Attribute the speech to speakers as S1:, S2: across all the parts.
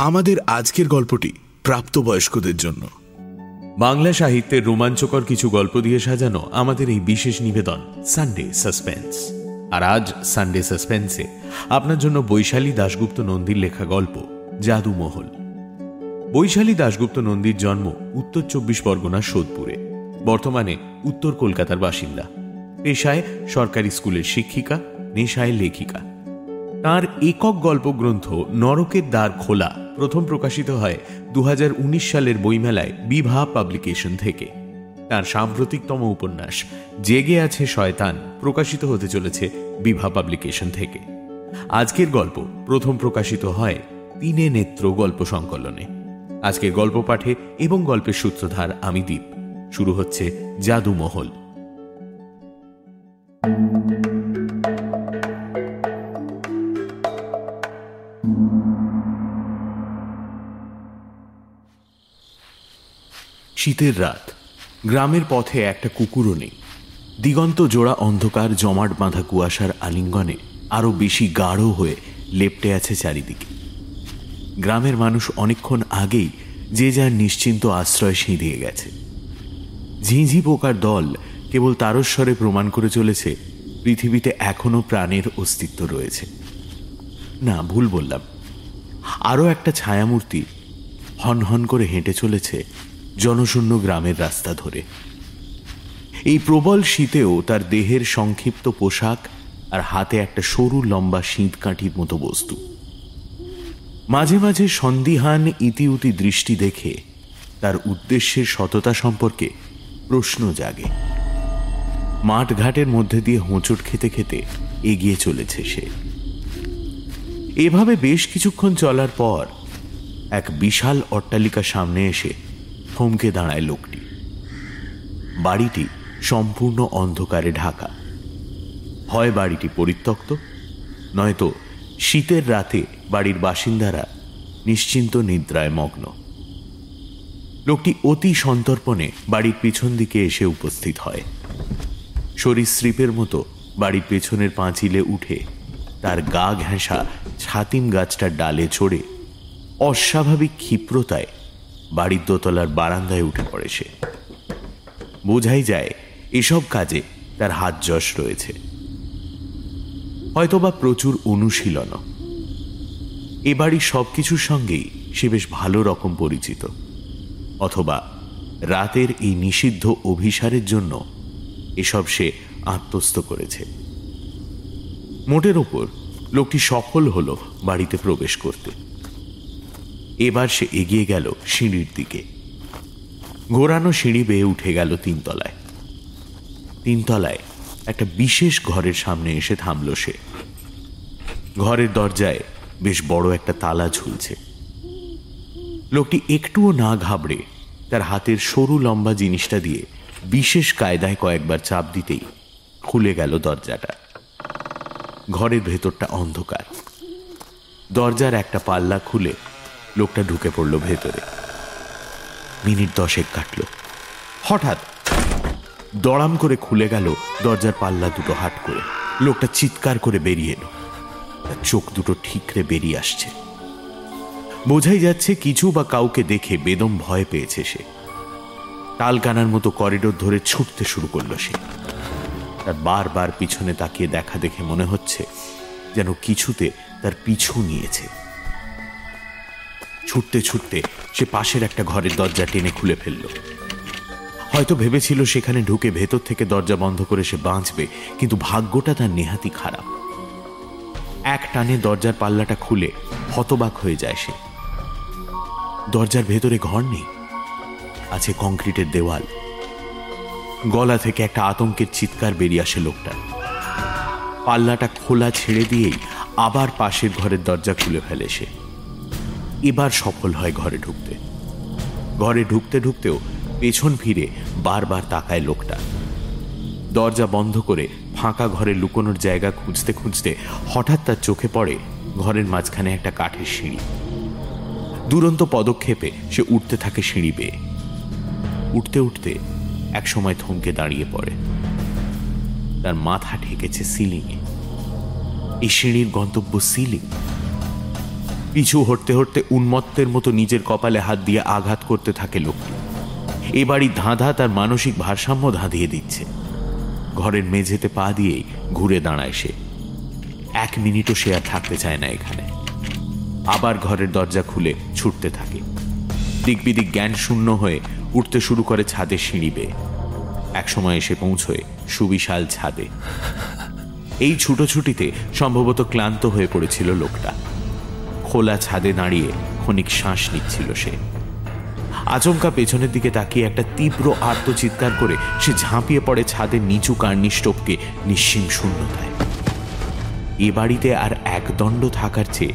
S1: আমাদের আজকের গল্পটি প্রাপ্তবয়স্কদের জন্য।
S2: বাংলা সাহিত্যের রোমাঞ্চকর কিছু গল্প দিয়ে সাজানো আমাদের এই বিশেষ নিবেদন সানডে সাসপেন্স আর আজ সানডে সাসপেন্সে আপনার জন্য বৈশালী দাশগুপ্ত নন্দীর লেখা গল্প, জাদুমহল। বৈশালী দাশগুপ্ত নন্দীর জন্ম উত্তর চব্বিশ পরগনার সোদপুরে। বর্তমানে উত্তর কলকাতার বাসিন্দা। পেশায় সরকারি স্কুলের শিক্ষিকা, নেশায় লেখিকা। তার একক গল্পগ্রন্থ নরকের দ্বার খোলা, প্রথম প্রকাশিত হয় দু হাজার উনিশ সালের বইমেলায় বিভা পাবলিকেশন থেকে। তার সাম্প্রতিকতম উপন্যাস, জেগে আছে শয়তান, প্রকাশিত হতে চলেছে বিভা পাবলিকেশন থেকে। আজকের গল্প প্রথম প্রকাশিত হয় তিনে নেত্র গল্প সংকলনে। আজকের গল্প পাঠে এবং গল্পের সূত্রধার আমি দ্বীপ শুরু হচ্ছে জাদুমহল। শীতের রাত। গ্রামের পথে একটা কুকুরও নেই। দিগন্ত জোড়া অন্ধকার জমাট বাঁধা কুয়াশার আলিঙ্গনে আরও বেশি গাঢ় হয়ে লেপটে আছে চারিদিকে। গ্রামের মানুষ অনেকক্ষণ আগেই যে যার নিশ্চিন্ত আশ্রয় সিঁধিয়ে গেছে। ঝিঁঝি পোকার দল কেবল তারস্বরে প্রমাণ করে চলেছে, পৃথিবীতে এখনও প্রাণের অস্তিত্ব রয়েছে। না, ভুল বললাম। আরও একটা ছায়ামূর্তি হন হন করে হেঁটে চলেছে জনশূন্য গ্রামের রাস্তা ধরে। এই প্রবল শীতেও তার দেহের সংক্ষিপ্ত পোশাক আর হাতে একটা সরু লম্বা শীত কাঠির মতো বস্তু। মাঝে মাঝে সন্দিহান ইতিউতি দৃষ্টি দেখে তার উদ্দেশ্যের সততা সম্পর্কে প্রশ্ন জাগে। মাঠ ঘাটের মধ্যে দিয়ে হোঁচট খেতে খেতে এগিয়ে চলেছে সে। এভাবে বেশ কিছুক্ষণ চলার পর এক বিশাল অট্টালিকা সামনে এসে থমকে দাঁড়ায় লোকটি। বাড়িটি সম্পূর্ণ অন্ধকারে ঢাকা। হয় বাড়িটি পরিত্যক্ত, নয়তো শীতের রাতে বাড়ির বাসিন্দারা নিশ্চিন্ত নিদ্রায় মগ্ন। লোকটি অতি সন্তর্পণে বাড়ির পিছন দিকে এসে উপস্থিত হয়। সরীসৃপের মতো বাড়ির পেছনের পাঁচিলে উঠে তার গা ঘেঁষা ছাতিম গাছটার ডালে চড়ে অস্বাভাবিক ক্ষিপ্রতায় বাড়ির দোতলার বারান্দায় উঠে পড়ে সে। বোঝাই যায়, এসব কাজে তার হাত যশ রয়েছে। হয়তোবা প্রচুর অনুশীলন এ বাড়ির সব কিছুর সঙ্গেই সে বেশ ভালো রকম পরিচিত। অথবা রাতের এই নিষিদ্ধ অভিসারের জন্য এসব সে আত্মস্থ করেছে। মোটের ওপর লোকটি সফল হল বাড়িতে প্রবেশ করতে। এবার সে এগিয়ে গেল সিঁড়ির দিকে। ঘোরানো সিঁড়ি বেয়ে উঠে গেল তিনতলায়। তিনতলায় একটা বিশেষ ঘরের সামনে এসে থামল সে। ঘরের দরজায় বেশ বড় একটা তালা ঝুলছে। লোকটি একটুও না ঘাবড়ে তার হাতের সরু লম্বা জিনিসটা দিয়ে বিশেষ কায়দায় কয়েকবার চাপ দিতেই খুলে গেল দরজাটা। ঘরের ভেতরটা অন্ধকার। দরজার একটা পাল্লা খুলে লোকটা ঢুকে পড়ল ভেতরে। মিনিট দশেক কাটল। হঠাৎ দড়াম করে খুলে গেল দরজার পাল্লা দুটো হাট করে। লোকটা চিৎকার করে বেরিয়ে এলো। চোখ দুটো ঠিকরে বেরিয়ে আসছে। বোঝাই যাচ্ছে কিছু বা কাউকে দেখে বেদম ভয় পেয়েছে সে। টালকানার মতো করিডোর ধরে ছুটতে শুরু করল সে। তার বারবার পিছনে তাকিয়ে দেখা দেখে মনে হচ্ছে যেন কিছুতে তার পিছু নিয়েছে। ছুটতে ছুটতে সে পাশের একটা ঘরের দরজা টেনে খুলে ফেলল। হয়তো ভেবেছিল সেখানে ঢুকে ভেতর থেকে দরজা বন্ধ করে সে বাঁচবে, কিন্তু ভাগ্যটা তার নেহাতি খারাপ। এক টানে দরজার পাল্লাটা খুলে হতবাক হয়ে যায় সে। দরজার ভেতরে ঘর নেই, আছে কংক্রিটের দেওয়াল। গলা থেকে একটা আতঙ্কের চিৎকার বেরিয়ে আসে লোকটা পাল্লাটা খোলা ছেড়ে দিয়েই আবার পাশের ঘরের দরজা খুলে ফেলে সে। এবার সফল হয় ঘরে ঢুকতে। ঘরে ঢুকতে ঢুকতেও পেছন ফিরে বারবার তাকায় লোকটা। দরজা বন্ধ করে ফাঁকা ঘরে লুকোনোর জায়গা খুঁজতে খুঁজতে হঠাৎ তার চোখে পড়ে ঘরের মাঝখানে একটা কাঠের সিঁড়ি। দুরন্ত পদক্ষেপে সে উঠতে থাকে সিঁড়ি বেয়ে। উঠতে উঠতে এক সময় থমকে দাঁড়িয়ে পড়ে। তার মাথা ঠেকেছে সিলিংয়ে। এই সিঁড়ির গন্তব্য সিলিং। পিছু হটতে হটতে উন্মত্তের মতো নিজের কপালে হাত দিয়ে আঘাত করতে থাকে লোকটি এ বাড়ির ধাঁধা তার মানসিক ভারসাম্য ধাঁধিয়ে দিচ্ছে। ঘরের মেঝেতে পা দিয়েই ঘুরে দাঁড়ায় সে। এক মিনিটও সে আর থাকতে চায় না এখানে। আবার ঘরের দরজা খুলে ছুটতে থাকে। দিকবিদিক জ্ঞান শূন্য হয়ে উঠতে শুরু করে ছাদে সিঁড়ি বেয়ে। একসময় এসে পৌঁছয় সুবিশাল ছাদে। এই ছুটোছুটিতে সম্ভবত ক্লান্ত হয়ে পড়েছিল লোকটা। খোলা ছাদে দাঁড়িয়ে ক্ষণিক শ্বাস নিচ্ছিল সে। আচমকা পেছনের দিকে তাকিয়ে একটা তীব্র আত্মচিৎকার করে সে ঝাঁপিয়ে পড়ে ছাদের নিচু কার্নিশ টোপকে নিঃসীম শূন্যতায়। এ বাড়িতে আর একদণ্ড থাকার চেয়ে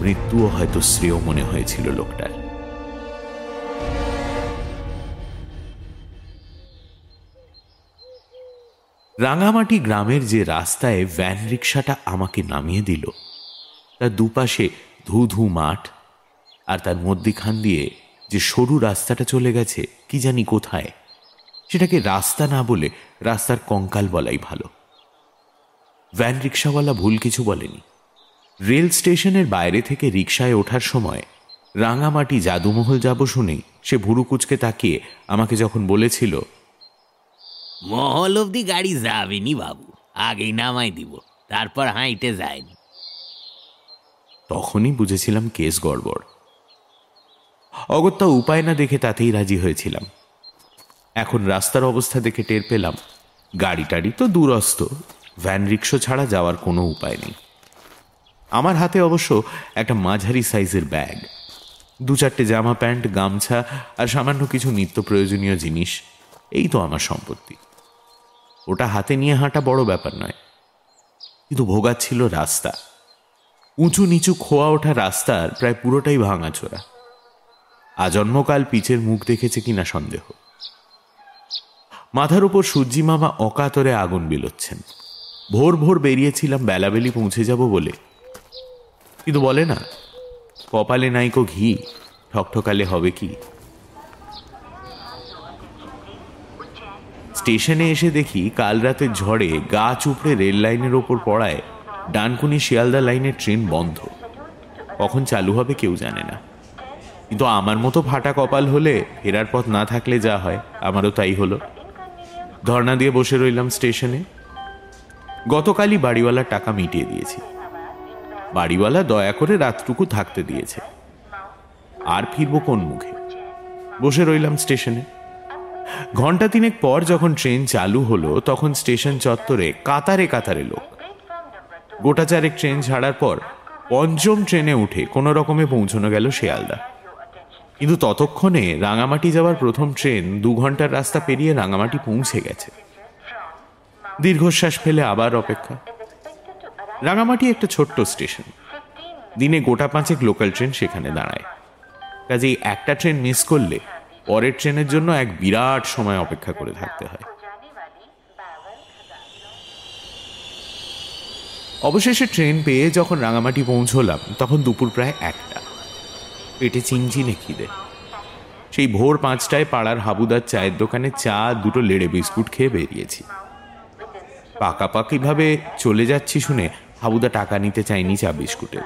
S2: মৃত্যুও হয়তো শ্রেয় মনে হয়েছিল লোকটার। রাঙামাটি গ্রামের যে রাস্তায় ভ্যান রিক্সাটা আমাকে নামিয়ে দিল তার দুপাশে ধু ধু মাঠ আর তার মধ্যিখান দিয়ে যে সরু রাস্তাটা চলে গেছে, কি জানি কোথায়, সেটাকে রাস্তা না বলে রাস্তার কঙ্কাল বলাই ভালো। ভ্যান রিক্সাওয়ালা ভুল কিছু বলেনি। রেল স্টেশনের বাইরে থেকে রিক্সায় ওঠার সময় রাঙামাটি জাদুমহল যাব শুনেই সে ভুরু কুচকে তাকিয়ে আমাকে যখন বলেছিল,
S3: মহল অব্দি গাড়ি যাবেনি বাবু, আগেই নামাই দিব, তারপর হাইটে যায়নি।
S2: তখনই বুঝেছিলাম কেস গড়বড়। অগত্যা উপায় না দেখে তাতেই রাজি হয়েছিলাম। এখন রাস্তার অবস্থা দেখে টের পেলাম গাড়ি টাড়ি তো দূরস্থ ভ্যান রিক্সো ছাড়া যাওয়ার কোনো উপায় নেই। আমার হাতে অবশ্য একটা মাঝারি সাইজের ব্যাগ, দু চারটে জামা প্যান্ট, গামছা আর সামান্য কিছু নিত্য প্রয়োজনীয় জিনিস, এই তো আমার সম্পত্তি। ওটা হাতে নিয়ে হাঁটা বড় ব্যাপার নয়, কিন্তু ভোগাচ্ছিল রাস্তা। উঁচু নিচু খোয়া ওঠা রাস্তার প্রায় পুরোটাই ভাঙাচোরা আজন্মকাল পিচের মুখ দেখেছে কিনা সন্দেহ। মাথার উপর সূর্যি মামা অকাতরে আগুন বিলোচ্ছেন। ভোর ভোর বেরিয়েছিলাম, বেলাবেলি পৌঁছে যাব বলে। কিন্তু বলে না, কপালে নাইকো ঘি, ঠকঠকালে হবে কি? স্টেশনে এসে দেখি কাল রাতের ঝড়ে গা চুপড়ে রেল লাইনের ওপর পড়ায় ডানকুনি শিয়ালদা লাইনের ট্রেন বন্ধ। কখন চালু হবে কেউ জানে না। কিন্তু আমার মতো ফাটা কপাল হলে ফেরার পথ না থাকলে যা হয়, আমারও তাই হলো। ধর্না দিয়ে বসে রইলাম স্টেশনে। গতকালই বাড়িওয়ালার টাকা মিটিয়ে দিয়েছি। বাড়িওয়ালা দয়া করে রাতটুকু থাকতে দিয়েছে। আর ফিরবো কোন মুখে? বসে রইলাম স্টেশনে। ঘণ্টা তিনেক পর যখন ট্রেন চালু হলো, তখন স্টেশন চত্বরে কাতারে কাতারে লোক। গোটা চারেক ট্রেন ছাড়ার পর পঞ্চম ট্রেনে উঠে কোনো রকমে পৌঁছানো গেল শিয়ালদা। কিন্তু ততক্ষণে রাঙামাটি যাওয়ার প্রথম ট্রেন দু ঘণ্টার রাস্তা পেরিয়ে রাঙামাটি পৌঁছে গেছে। দীর্ঘশ্বাস ফেলে আবার অপেক্ষা। রাঙামাটি একটা ছোট্ট স্টেশন। দিনে গোটা পাঁচেক লোকাল ট্রেন সেখানে দাঁড়ায়। কাজেই একটা ট্রেন মিস করলে পরের ট্রেনের জন্য এক বিরাট সময় অপেক্ষা করে থাকতে হয়। অবশেষে ট্রেন পেয়ে যখন রাঙামাটি পৌঁছলাম, তখন দুপুর প্রায় একটা। পেটে চিনচিনে খিদে। সেই ভোর পাঁচটায় পাড়ার হাবুদার চায়ের দোকানে চা, দুটো লেড়ে বিস্কুট খেয়ে বেরিয়েছি। পাকাপাকিভাবে চলে যাচ্ছি শুনে হাবুদা টাকা নিতে চাইনি চা বিস্কুটের।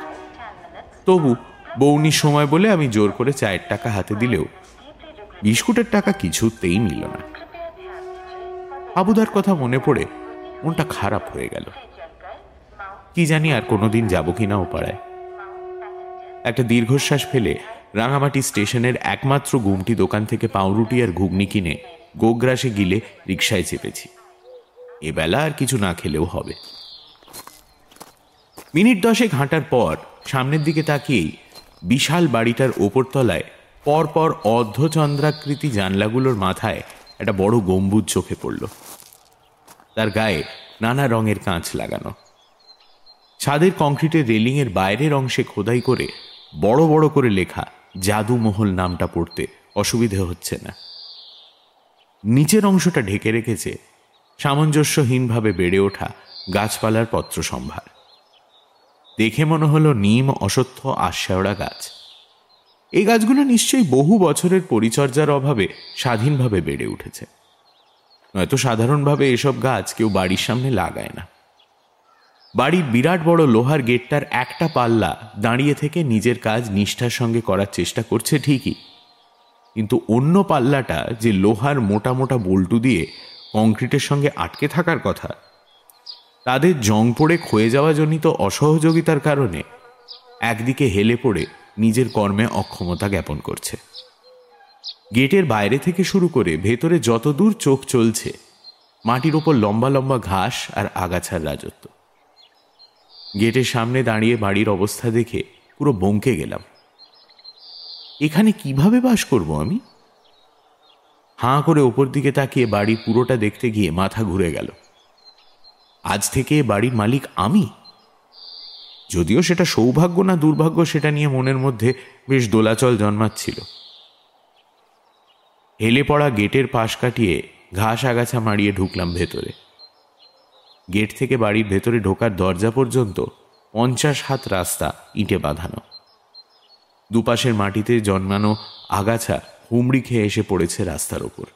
S2: তবু বৌনির সময় বলে আমি জোর করে চায়ের টাকা হাতে দিলেও বিস্কুটের টাকা কিছুতেই নিল না। হাবুদার কথা মনে পড়ে মনটা খারাপ হয়ে গেল। কি জানি আর কোনোদিন যাব কিনা ও পাড়ায়। একটা দীর্ঘশ্বাস ফেলে রাঙামাটি স্টেশনের একমাত্র গুমটি দোকান থেকে পাউরুটি আর ঘুগনি কিনে গোগ্রাসে গিলে রিক্সায় চেপেছি। এবেলা আর কিছু না খেলেও হবে। মিনিট দশেক হাঁটার পর সামনের দিকে তাকিয়েই বিশাল বাড়িটার ওপরতলায় পরপর অর্ধচন্দ্রাকৃতি জানলাগুলোর মাথায় একটা বড় গম্বুজ চোখে পড়ল। তার গায়ে নানা রঙের কাঁচ লাগানো। ছাদের কংক্রিটের রেলিংয়ের বাইরের অংশে খোদাই করে বড় বড় করে লেখা জাদুমহল নামটা পড়তে অসুবিধে হচ্ছে না। নিচের অংশটা ঢেকে রেখেছে সামঞ্জস্যহীনভাবে বেড়ে ওঠা গাছপালার পত্র সম্ভার দেখে মনে হলো নিম অসত্য আশ্বায়ড়া গাছ। এই গাছগুলো নিশ্চয়ই বহু বছরের পরিচর্যার অভাবে স্বাধীনভাবে বেড়ে উঠেছে। নয়তো সাধারণভাবে এসব গাছ কেউ বাড়ির সামনে লাগায় না। বাড়ির বিরাট বড় লোহার গেটটার একটা পাল্লা দাঁড়িয়ে থেকে নিজের কাজ নিষ্ঠার সঙ্গে করার চেষ্টা করছে ঠিকই। কিন্তু অন্য পাল্লাটা যে লোহার মোটা মোটা বল্টু দিয়ে কংক্রিটের সঙ্গে আটকে থাকার কথা, তাদের জং পড়ে ক্ষয়ে যাওয়া জনিত অসহযোগিতার কারণে একদিকে হেলে পড়ে নিজের কর্মে অক্ষমতা জ্ঞাপন করছে। গেটের বাইরে থেকে শুরু করে ভেতরে যতদূর চোখ চলছে, মাটির ওপর লম্বা লম্বা ঘাস আর আগাছার রাজত্ব। গেটের সামনে দাঁড়িয়ে বাড়ির অবস্থা দেখে পুরো বঙ্কে গেলাম। এখানে কীভাবে বাস করব আমি? হাঁ করে ওপর দিকে তাকিয়ে বাড়ি পুরোটা দেখতে গিয়ে মাথা ঘুরে গেল। আজ থেকে বাড়ির মালিক আমি? যদিও সেটা সৌভাগ্য না দুর্ভাগ্য, সেটা নিয়ে মনের মধ্যে বেশ দোলাচল জন্মাচ্ছিল। হেলে পড়া গেটের পাশ কাটিয়ে ঘাস আগাছা মারিয়ে ঢুকলাম ভেতরে। গেট থেকে বাড়ির ভেতরে ঢোকার দরজা পর্যন্ত পঞ্চাশ হাত রাস্তা ইটে বাঁধানো। দুপাশের মাটিতে জন্মানো আগাছা হুমড়ি খেয়ে এসে পড়েছে রাস্তার ওপর।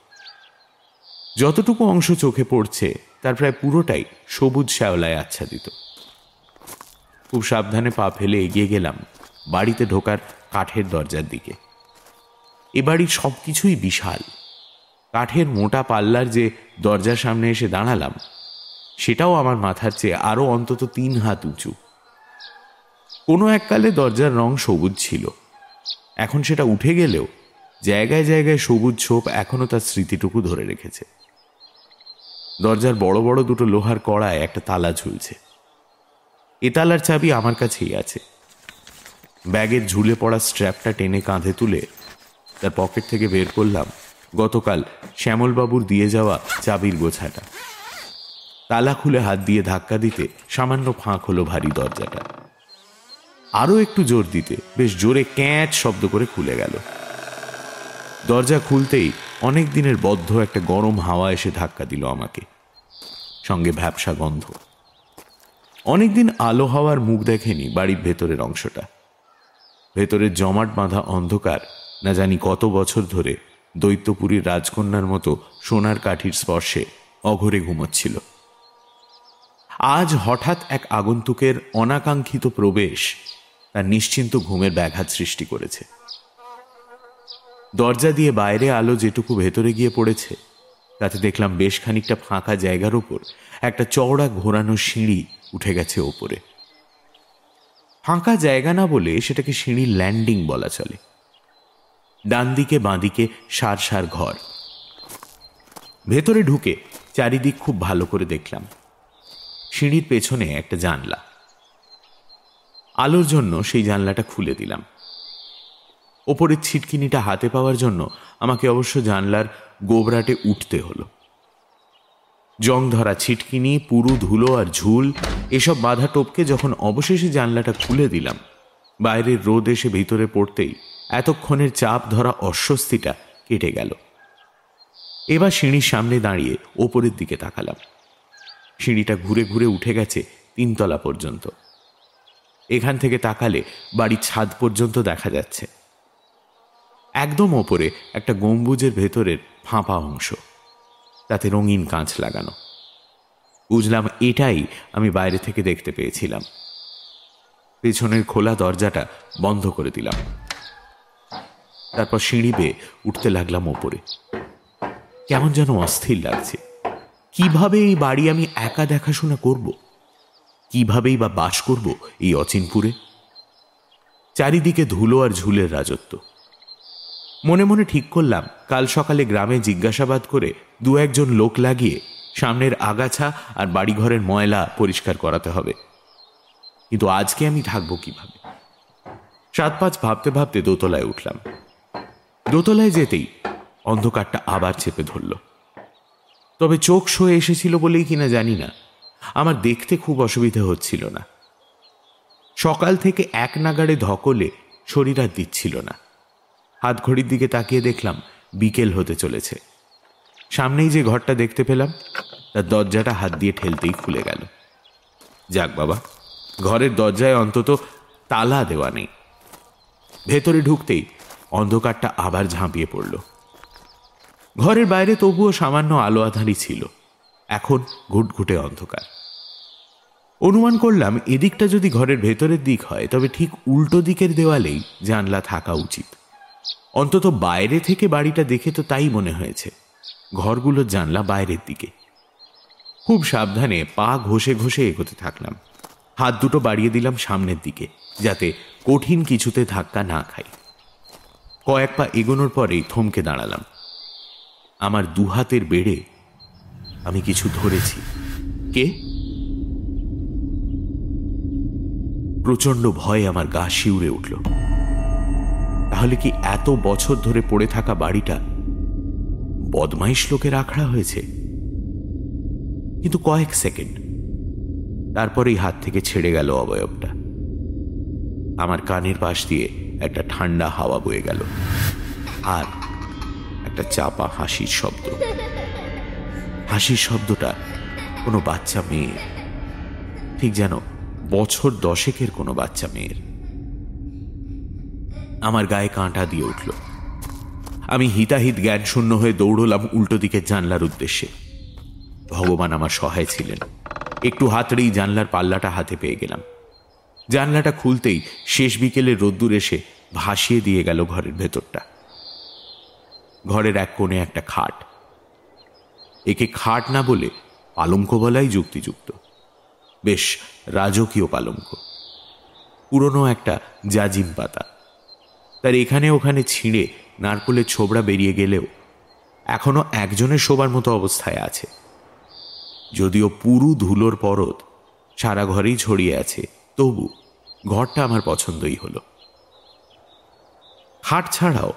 S2: যতটুকু অংশ চোখে পড়ছে, তার প্রায় পুরোটাই সবুজ শ্যাওলায় আচ্ছাদিত। খুব সাবধানে পা ফেলে এগিয়ে গেলাম বাড়িতে ঢোকার কাঠের দরজার দিকে। এ বাড়ির সব কিছুই বিশাল। কাঠের মোটা পাল্লার যে দরজার সামনে এসে দাঁড়ালাম সেটাও আমার মাথার চেয়ে আরও অন্তত তিন হাত উঁচু। কোনো এককালে দরজার রং সবুজ ছিল। এখন সেটা উঠে গেলেও জায়গায় জায়গায় সবুজ ছোপ এখনও তার স্মৃতিটুকু ধরে রেখেছে। দরজার বড় বড় দুটো লোহার কড়ায় একটা তালা ঝুলছে। এ তালার চাবি আমার কাছেই আছে। ব্যাগের ঝুলে পড়া স্ট্র্যাপটা টেনে কাঁধে তুলে তার পকেট থেকে বের করলাম। গতকাল শ্যামলবাবুর দিয়ে যাওয়া চাবির গোছাটা। তালা খুলে হাত দিয়ে ধাক্কা দিতে সামান্য ফাঁক হলো ভারী দরজাটা। আরও একটু জোর দিতে বেশ জোরে ক্যাঁচ শব্দ করে খুলে গেল। দরজা খুলতেই অনেক দিনের বদ্ধ একটা গরম হাওয়া এসে ধাক্কা দিল আমাকে। সঙ্গে ভ্যাবসা গন্ধ। অনেকদিন আলো হাওয়ার মুখ দেখেনি বাড়ির ভেতরের অংশটা। ভেতরের জমাট বাঁধা অন্ধকার না জানি কত বছর ধরে দৈত্যপুরীর রাজকন্যার মতো সোনার কাঠির স্পর্শে অঘরে ঘুমোচ্ছিল। আজ হঠাৎ এক আগন্তুকের অনাকাঙ্ক্ষিত প্রবেশ তার নিশ্চিন্ত ঘুমের ব্যাঘাত সৃষ্টি করেছে। দরজা দিয়ে বাইরে আলো যেটুকু ভেতরে গিয়ে পড়েছে, তাতে দেখলাম বেশ খানিকটা ফাঁকা জায়গার ওপর একটা চওড়া ঘোরানো সিঁড়ি উঠে গেছে ওপরে। ফাঁকা জায়গা না বলে সেটাকে সিঁড়ির ল্যান্ডিং বলা চলে। ডান দিকে বাঁদিকে সার সার ঘর। ভেতরে ঢুকে চারিদিক খুব ভালো করে দেখলাম। সিঁড়ির পেছনে একটা জানলা। আলোর জন্য সেই জানলাটা খুলে দিলাম। ওপরের ছিটকিনিটা হাতে পাওয়ার জন্য আমাকে অবশ্য জানলার গোবরাটে উঠতে হলো। জং ধরা ছিটকিনি, পুরু, ধুলো আর ঝুল এসব বাধা টপকে যখন অবশেষে জানলাটা খুলে দিলাম, বাইরের রোদ এসে ভিতরে পড়তেই এতক্ষণের চাপ ধরা অস্বস্তিটা কেটে গেল। এবার সিঁড়ির সামনে দাঁড়িয়ে ওপরের দিকে তাকালাম। সিঁড়িটা ঘুরে ঘুরে উঠে গেছে তিনতলা পর্যন্ত। এখান থেকে তাকালে বাড়ির ছাদ পর্যন্ত দেখা যাচ্ছে। একদম ওপরে একটা গম্বুজের ভেতরের ফাঁপা অংশ। তাতে রঙিন কাঁচ লাগানো। বুঝলাম এটাই আমি বাইরে থেকে দেখতে পেয়েছিলাম। পেছনের খোলা দরজাটা বন্ধ করে দিলাম। তারপর সিঁড়ি বেয়ে উঠতে লাগলাম ওপরে। কেমন যেন অস্থির লাগছে। কীভাবে এই বাড়ি আমি একা দেখাশোনা করব? কিভাবেই বা বাস করব এই অচিনপুরে? চারিদিকে ধুলো আর ঝুলের রাজত্ব। মনে মনে ঠিক করলাম, কাল সকালে গ্রামে জিজ্ঞাসাবাদ করে দু একজন লোক লাগিয়ে সামনের আগাছা আর বাড়িঘরের ময়লা পরিষ্কার করাতে হবে। কিন্তু আজকে আমি থাকব কীভাবে? সাত পাঁচ ভাবতে ভাবতে দোতলায় উঠলাম। দোতলায় যেতেই অন্ধকারটা আবার চেপে ধরল। তবে চোখ শোয়ে এসেছিল বলেই কিনা জানি না। আমার দেখতে খুব অসুবিধা হচ্ছিল না। সকাল থেকে এক নাগাড়ে ধকলে শরীর আর দিচ্ছিল না। হাত ঘড়ির দিকে তাকিয়ে দেখলাম বিকেল হতে চলেছে। সামনেই যে ঘরটা দেখতে পেলাম, তার দরজাটা হাত দিয়ে ঠেলতেই খুলে গেল। যাক বাবা, ঘরের দরজায় অন্তত তালা দেওয়া নেই। ভেতরে ঢুকতেই অন্ধকারটা আবার ঝাঁপিয়ে পড়ল। ঘরের বাইরে তবুও সামান্য আলো আধারি ছিল। এখন ঘুটঘুটে অন্ধকার। অনুমান করলাম, এদিকটা যদি ঘরের ভেতরের দিক হয়, তবে ঠিক উল্টো দিকের দেওয়ালেই জানলা থাকা উচিত। অন্তত বাইরে থেকে বাড়িটা দেখে তো তাই মনে হয়েছে। ঘরগুলোর জানলা বাইরের দিকে। খুব সাবধানে পা ঘষে ঘষে এগোতে থাকলাম। হাত দুটো বাড়িয়ে দিলাম সামনের দিকে, যাতে কঠিন কিছুতে ধাক্কা না খাই। কয়েক পা এগোনোর পরেই থমকে দাঁড়ালাম। আমার দুহাতের বেড়ে আমি কিছু ধরেছি। কে? প্রচণ্ড ভয়ে আমার গা শিউরে উঠল। তাহলে কি এত বছর ধরে পড়ে থাকা বাড়িটা বদমাইশ লোকের আখড়া হয়েছে? কিন্তু কয়েক সেকেন্ড। তারপরেই হাত থেকে ছেড়ে গেল অবয়বটা। আমার কানের পাশ দিয়ে একটা ঠান্ডা হাওয়া বয়ে গেল। আর একটা চাপা হাসির শব্দ। হাসির শব্দটা কোনো বাচ্চা মেয়ের। ঠিক যেন বছর দশেকের কোনো বাচ্চা মেয়ের। আমার গায়ে কাঁটা দিয়ে উঠল। আমি হিতাহিত জ্ঞান শূন্য হয়ে দৌড়লাম উল্টো দিকের জানলার উদ্দেশ্যে। ভগবান আমার সহায় ছিলেন। একটু হাতড়েই জানলার পাল্লাটা হাতে পেয়ে গেলাম। জানলাটা খুলতেই শেষ বিকেলে রোদ্দুর এসে ভাসিয়ে দিয়ে গেল ঘরের ভেতরটা। ঘরের এক কোণে একটা খাট। একে খাট না বলে পালঙ্ক বলাই যুক্তিযুক্ত। বেশ রাজকীয় পালঙ্ক। পুরনো একটা জাজিম পাতা। তার এখানে ওখানে ছিঁড়ে নারকলের ছোবড়া বেরিয়ে গেলেও এখনও একজনের শোবার মতো অবস্থায় আছে। যদিও পুরু ধুলোর পরত সারা ঘরেই ছড়িয়ে আছে, তবু ঘরটা আমার পছন্দই হলো। খাট ছাড়াও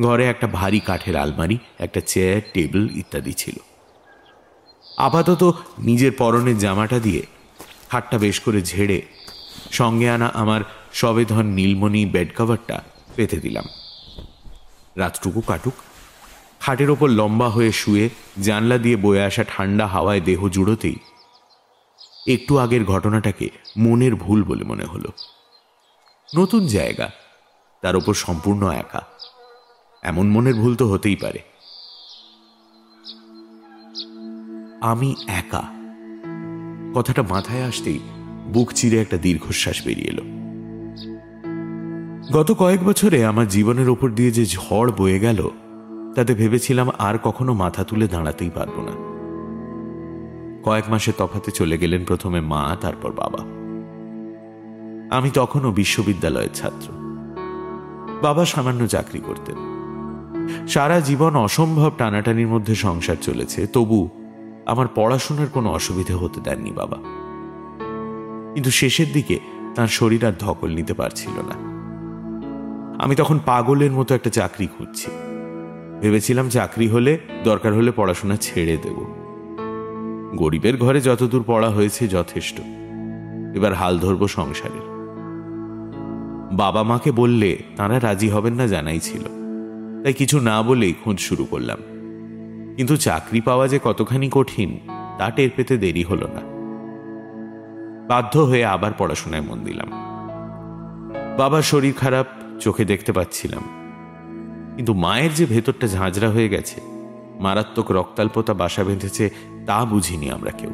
S2: ঘরে একটা ভারী কাঠের আলমারি, একটা চেয়ার, টেবিল ইত্যাদি ছিল। আপাতত নিজের পরনের জামাটা দিয়ে খাটটা বেশ করে ঝেড়ে সঙ্গে আনা আমার সবেধন নীলমণি বেড কভারটা পেতে দিলাম। রাতটুকু কাটুক। খাটের ওপর লম্বা হয়ে শুয়ে জানলা দিয়ে বয়ে আসা ঠান্ডা হাওয়ায় দেহ জুড়োতেই একটু আগের ঘটনাটাকে মনের ভুল বলে মনে হলো। নতুন জায়গা, তার ওপর সম্পূর্ণ একা। এমন মনের ভুল তো হতেই পারে। আমি একা। কথাটা মাথায় আসতেই বুক চিরে একটা দীর্ঘশ্বাস বেরিয়ে এলো। গত কয়েক বছরে আমার জীবনের ওপর দিয়ে যে ঝড় বয়ে গেল, তাতে ভেবেছিলাম আর কখনো মাথা তুলে দাঁড়াতেই পারব না। কয়েক মাসে তফাতে চলে গেলেন প্রথমে মা, তারপর বাবা। আমি তখনও বিশ্ববিদ্যালয়ের ছাত্র। বাবা সামান্য চাকরি করতেন। সারা জীবন অসম্ভব টানাটানির মধ্যে সংসার চলেছে, তবু আমার পড়াশোনার কোনো অসুবিধে হতে দেননি বাবা। কিন্তু শেষের দিকে তার শরীর আর ধকল নিতে পারছিল না। আমি তখন পাগলের মতো একটা চাকরি খুঁজছি। ভেবেছিলাম চাকরি হলে, দরকার হলে পড়াশোনা ছেড়ে দেব। গরিবের ঘরে যতদূর পড়া হয়েছে যথেষ্ট। এবার হাল ধরব সংসারের। বাবা মাকে বললে তারা রাজি হবেন না জানাই ছিল। তাই কিছু না বলেই খোঁজ শুরু করলাম। কিন্তু চাকরি পাওয়া যে কতখানি কঠিন, তা টের পেতে দেরি হলো না। বাধ্য হয়ে আবার পড়াশোনায় মন দিলাম। বাবার শরীর খারাপ, চোখে দেখতে পাচ্ছিলাম। কিন্তু মায়ের যে ভেতরটা ঝাঁঝরা হয়ে গেছে, মারাত্মক রক্তাল্পতা বাসা বেঁধেছে, তা বুঝিনি আমরা কেউ।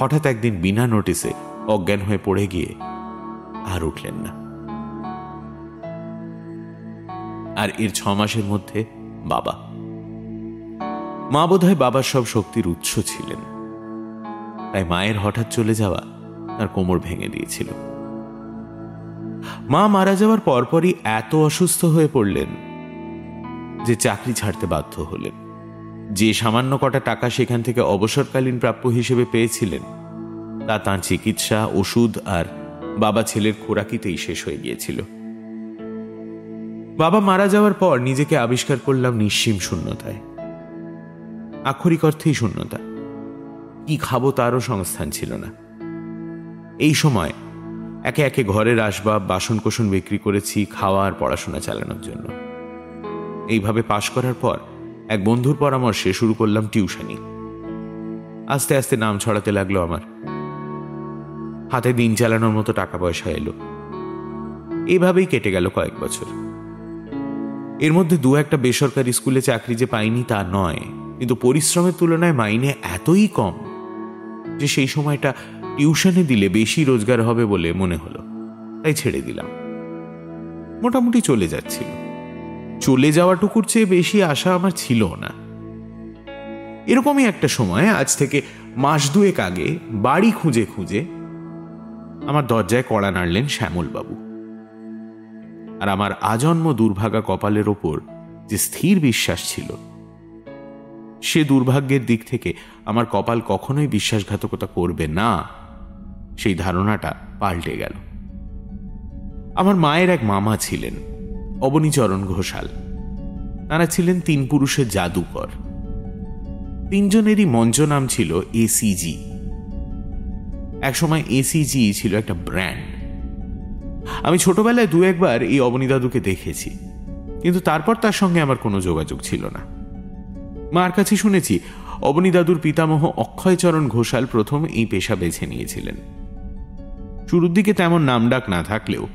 S2: হঠাৎ একদিন বিনা নোটিসে অজ্ঞান হয়ে পড়ে গিয়ে আর উঠলেন না। আর এর ছ মাসের মধ্যে বাবা। মা বোধহয় বাবার সব শক্তির উৎস ছিলেন। তাই মায়ের হঠাৎ চলে যাওয়া তার কোমর ভেঙে দিয়েছিল। মা মারা যাওয়ার পরপরই এত অসুস্থ হয়ে পড়লেন যে চাকরি ছাড়তে বাধ্য হলেন। যে সামান্য কটা টাকা সেখান থেকে অবসরকালীন প্রাপ্য হিসেবে পেয়েছিলেন, তা তাঁর চিকিৎসা, ওষুধ আর বাবা ছেলের খোরাকিতেই শেষ হয়ে গিয়েছিল। বাবা মারা যাওয়ার পর নিজেকে আবিষ্কার করলাম নিঃসীম শূন্যতায়। আক্ষরিক অর্থেই শূন্যতা। কি খাব তারও সংস্থান ছিল না। এই সময় একে একে ঘরের আসবাব, বাসনকোসন বিক্রি করেছি, খাওয়া আর পড়াশোনা চালানোর জন্য। এইভাবে পাশ করার পর এক বন্ধুর পরামর্শে শুরু করলাম টিউশনি। আস্তে আস্তে নাম ছড়াতে লাগল আমার। হাতে দিন চালানোর মতো টাকা পয়সা এলো। এভাবেই কেটে গেল কয়েক বছর। এর মধ্যে দু একটা বেসরকারি স্কুলে চাকরি যে পাইনি তা নয়, কিন্তু পরিশ্রমের তুলনায় মাইনে এতই কম যে সেই সময়টা টিউশনে দিলে বেশি রোজগার হবে বলে মনে হলো। তাই ছেড়ে দিলাম। মোটামুটি চলে যাচ্ছিল। চলে যাওয়াটুকুর চেয়ে বেশি আশা আমার ছিল না। এরকমই একটা সময়, আজ থেকে মাস দুয়েক আগে বাড়ি খুঁজে খুঁজে আমার দরজায় কড়া নাড়লেন শ্যামলবাবু। আর আমার আজন্ম দুর্ভাগা কপালের ওপর যে স্থির বিশ্বাস ছিল, সে দুর্ভাগ্যের দিক থেকে আমার কপাল কখনোই বিশ্বাসঘাতকতা করবে না। সেই ধারণাটা পাল্টে গেল। আমার মায়ের এক মামা ছিলেন, অবনীচরণ ঘোষাল। তারা ছিলেন তিন পুরুষের জাদুকর। তিনজনেরই মঞ্চ নাম ছিল এসিজি একসময় এসিজি ছিল একটা ব্র্যান্ড। আমি ছোটবেলায় দু একবার এই অবনী দাদুকে দেখেছি। কিন্তু তারপর তার সঙ্গে আমার কোনো যোগাযোগ ছিল না। মার কাছে শুনেছি অবনী দাদুর পিতামহ অক্ষয়চরণ ঘোষাল প্রথম এই পেশা বেছে নিয়েছিলেন। শুরুর দিকে তেমন নামডাক না থাকলেও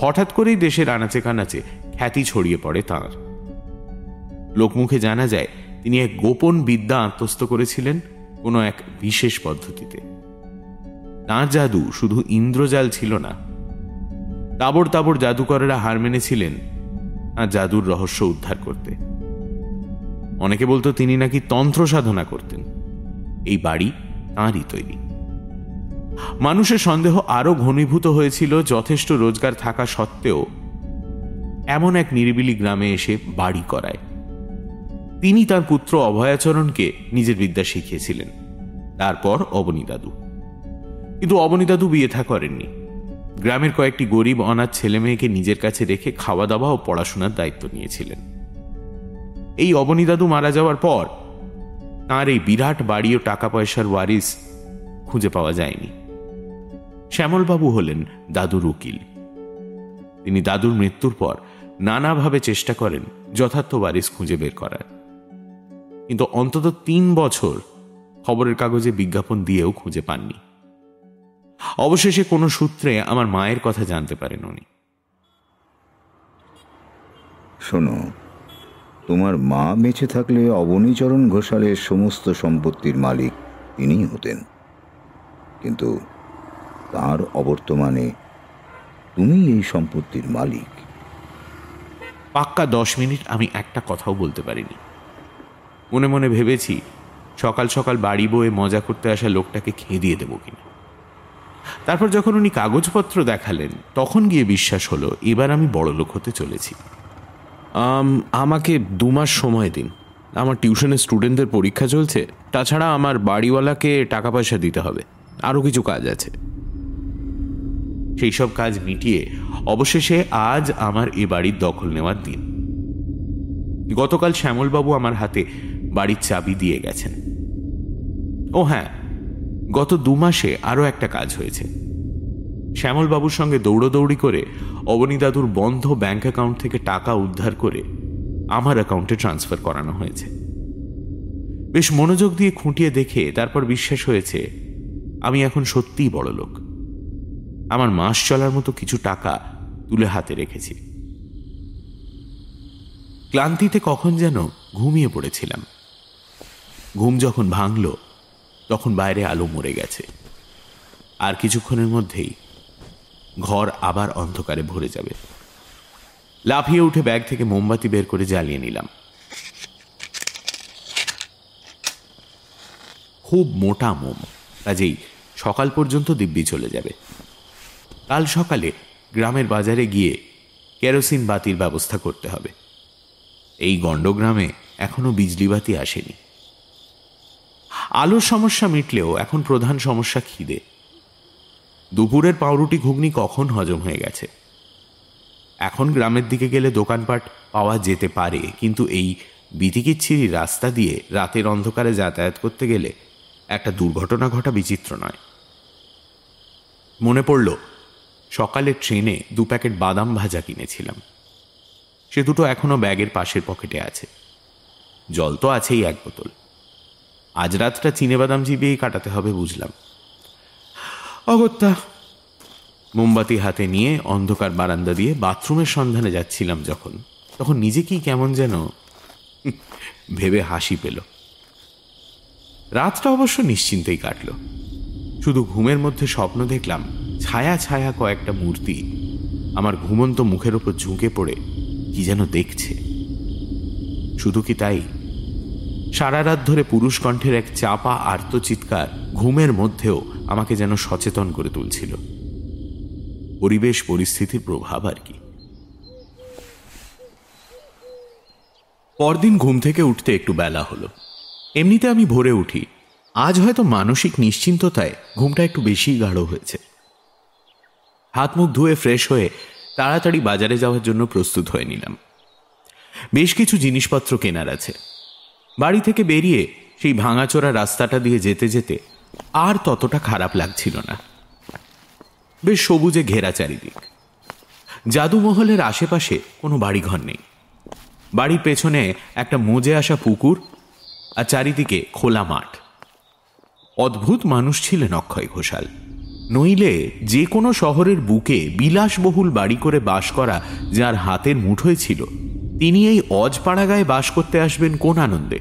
S2: হঠাৎ করেই দেশের আনাচে কানাচে খ্যাতি ছড়িয়ে পড়ে তাঁর। লোকমুখে জানা যায়, তিনি এক গোপন বিদ্যা আত্মস্থ করেছিলেন কোনো এক বিশেষ পদ্ধতিতে। তাঁর জাদু শুধু ইন্দ্রজাল ছিল না তাবর তাবর জাদুকরেরা হার মেনেছিলেন আর জাদুর রহস্য উদ্ধার করতে। অনেকে বলতো তিনি নাকি তন্ত্র সাধনা করতেন। এই বাড়ি তাঁরই তৈরি। মানুষের সন্দেহ আরও ঘনীভূত হয়েছিল যথেষ্ট রোজগার থাকা সত্ত্বেও এমন এক নিরিবিলি গ্রামে এসে বাড়ি করায়। তিনি তার পুত্র অভয়াচরণকে নিজের বিদ্যা শিখিয়েছিলেন। তারপর অবনী দাদু কিন্তু অবনী দাদু বিয়ে থা করেননি। গ্রামের কয়েকটি গরিব অনাথ ছেলে মেয়েকে নিজের কাছে রেখে খাওয়া দাওয়া ও পড়াশোনার দায়িত্ব নিয়েছিলেন। এই অবনী দাদু মারা যাওয়ার পর তাঁর এই বিরাট বাড়ি ও টাকা পয়সার ওয়ারিস খুঁজে পাওয়া যায়নি। শ্যামলবাবু হলেন দাদুর উকিল। তিনি দাদুর মৃত্যুর পর নানাভাবে চেষ্টা করেন যথার্থ ওয়ারিস খুঁজে বের করার। কিন্তু অন্তত তিন বছর খবরের কাগজে বিজ্ঞাপন দিয়েও খুঁজে পাননি। অবশেষে কোনো সূত্রে আমার মায়ের কথা জানতে পারেন উনি।
S4: শোনো তোমার মা বেঁচে থাকলে অবনীচরণ ঘোষালের সমস্ত সম্পত্তির মালিক তিনিই হতেন। কিন্তু তার অবর্তমানে তুমি এই সম্পত্তির মালিক।
S2: পাক্কা দশ মিনিট আমি একটা কথাও বলতে পারিনি। মনে মনে ভেবেছি সকাল সকাল বাড়ি বয়ে মজা করতে আসা লোকটাকে খেয়ে দিয়ে দেবো কিনা। তারপর যখন উনি কাগজপত্র দেখালেন তখন গিয়ে বিশ্বাস হলো এবার আমি বড় লোক হতে চলেছি। আমাকে দু মাস সময় দিন। আমার টিউশনের স্টুডেন্টদের পরীক্ষা চলছে তাছাড়া আমার বাড়িওয়ালাকে টাকা পয়সা দিতে হবে। আরও কিছু কাজ আছে। সেই সব কাজ মিটিয়ে অবশেষে আজ আমার এ বাড়ির দখল নেওয়ার দিন। গতকাল শ্যামলবাবু আমার হাতে বাড়ির চাবি দিয়ে গেছেন। ও হ্যাঁ গত দু মাসে আরও একটা কাজ হয়েছে। শ্যামলবাবুর সঙ্গে দৌড়োদৌড়ি করে অবনী দাদুর বন্ধ ব্যাংক অ্যাকাউন্ট থেকে টাকা উদ্ধার করে আমার অ্যাকাউন্টে ট্রান্সফার করানো হয়েছে। বেশ মনোযোগ দিয়ে খুঁটিয়ে দেখে তারপর বিশ্বাস হয়েছে, আমি এখন সত্যিই বড় লোক। আমার মাস চলার মতো কিছু টাকা তুলে হাতে রেখেছি। ক্লান্তিতে কখন যেন ঘুমিয়ে পড়েছিলাম। ঘুম যখন ভাঙল তখন বাইরে আলো মরে গেছে। আর কিছুক্ষণের মধ্যেই ঘর আবার অন্ধকারে ভরে যাবে। লাফিয়ে উঠে ব্যাগ থেকে মোমবাতি বের করে জ্বালিয়ে নিলাম। খুব মোটা মোম, কাজেই সকাল পর্যন্ত দিব্যি চলে যাবে। কাল সকালে গ্রামের বাজারে গিয়ে কেরোসিন বাতির ব্যবস্থা করতে হবে। এই গণ্ডগ্রামে এখনও বিজলি বাতি আসেনি। আলোর সমস্যা মিটলেও এখন প্রধান সমস্যা খিদে। দুপুরের পাউরুটি ঘুগনি কখন হজম হয়ে গেছে? এখন গ্রামের দিকে গেলে দোকানপাট পাওয়া যেতে পারে, কিন্তু এই বিতিকিচ্ছিরি রাস্তা দিয়ে রাতের অন্ধকারে যাতায়াত করতে গেলে একটা দুর্ঘটনা ঘটা বিচিত্র নয়। মনে পড়ল, সকালে ট্রেনে দু প্যাকেট বাদাম ভাজা কিনেছিলাম। সে দুটো এখনও ব্যাগের পাশের পকেটে আছে। জল তো আছেই এক বোতল। আজ রাতটা চিনে বাদাম চিবিয়েই কাটাতে হবে বুঝলাম। অগত্যা, মোমবাতি হাতে নিয়ে অন্ধকার বারান্দা দিয়ে বাথরুমের সন্ধানে যাচ্ছিলাম যখন। তখন নিজেকেই কেমন যেন ভেবে হাসি পেল। রাতটা অবশ্য নিশ্চিন্তেই কাটল। শুধু ঘুমের মধ্যে স্বপ্ন দেখলাম, ছায়া ছায়া কয়েকটা মূর্তি আমার ঘুমন্ত মুখের ওপর ঝুঁকে পড়ে কি যেন দেখছে। শুধু কি তাই? সারা রাত ধরে পুরুষ কণ্ঠের এক চাপা আর্তচিৎকার ঘুমের মধ্যেও আমাকে যেন সচেতন করে তুলছিল। পরিবেশ, পরিস্থিতির প্রভাব আর কি। পরদিন ঘুম থেকে উঠতে একটু বেলা হলো। এমনিতে আমি ভোরে উঠি। আজ হয়তো মানসিক নিশ্চিন্ততায় ঘুমটা একটু বেশি গাঢ় হয়েছে। হাত মুখ ধুয়ে ফ্রেশ হয়ে তাড়াতাড়ি বাজারে যাওয়ার জন্য প্রস্তুত হয়ে নিলাম। বেশ কিছু জিনিসপত্র কেনার আছে। বাড়ি থেকে বেরিয়ে সেই ভাঙাচোরা রাস্তাটা দিয়ে যেতে যেতে আর ততটা খারাপ লাগছিল না। বেশ সবুজে ঘেরা চারিদিক। জাদুমহলের আশেপাশে কোনো বাড়িঘর নেই। বাড়ির পেছনে একটা মজে আসা পুকুর আর চারিদিকে খোলা মাঠ। অদ্ভুত মানুষ ছিলেন অক্ষয় ঘোষাল। নইলে যে কোনো শহরের বুকে বিলাসবহুল বাড়ি করে বাস করা যার হাতের মুঠোয় ছিল তিনি এই অজপাড়াগায় বাস করতে আসবেন কোন আনন্দে?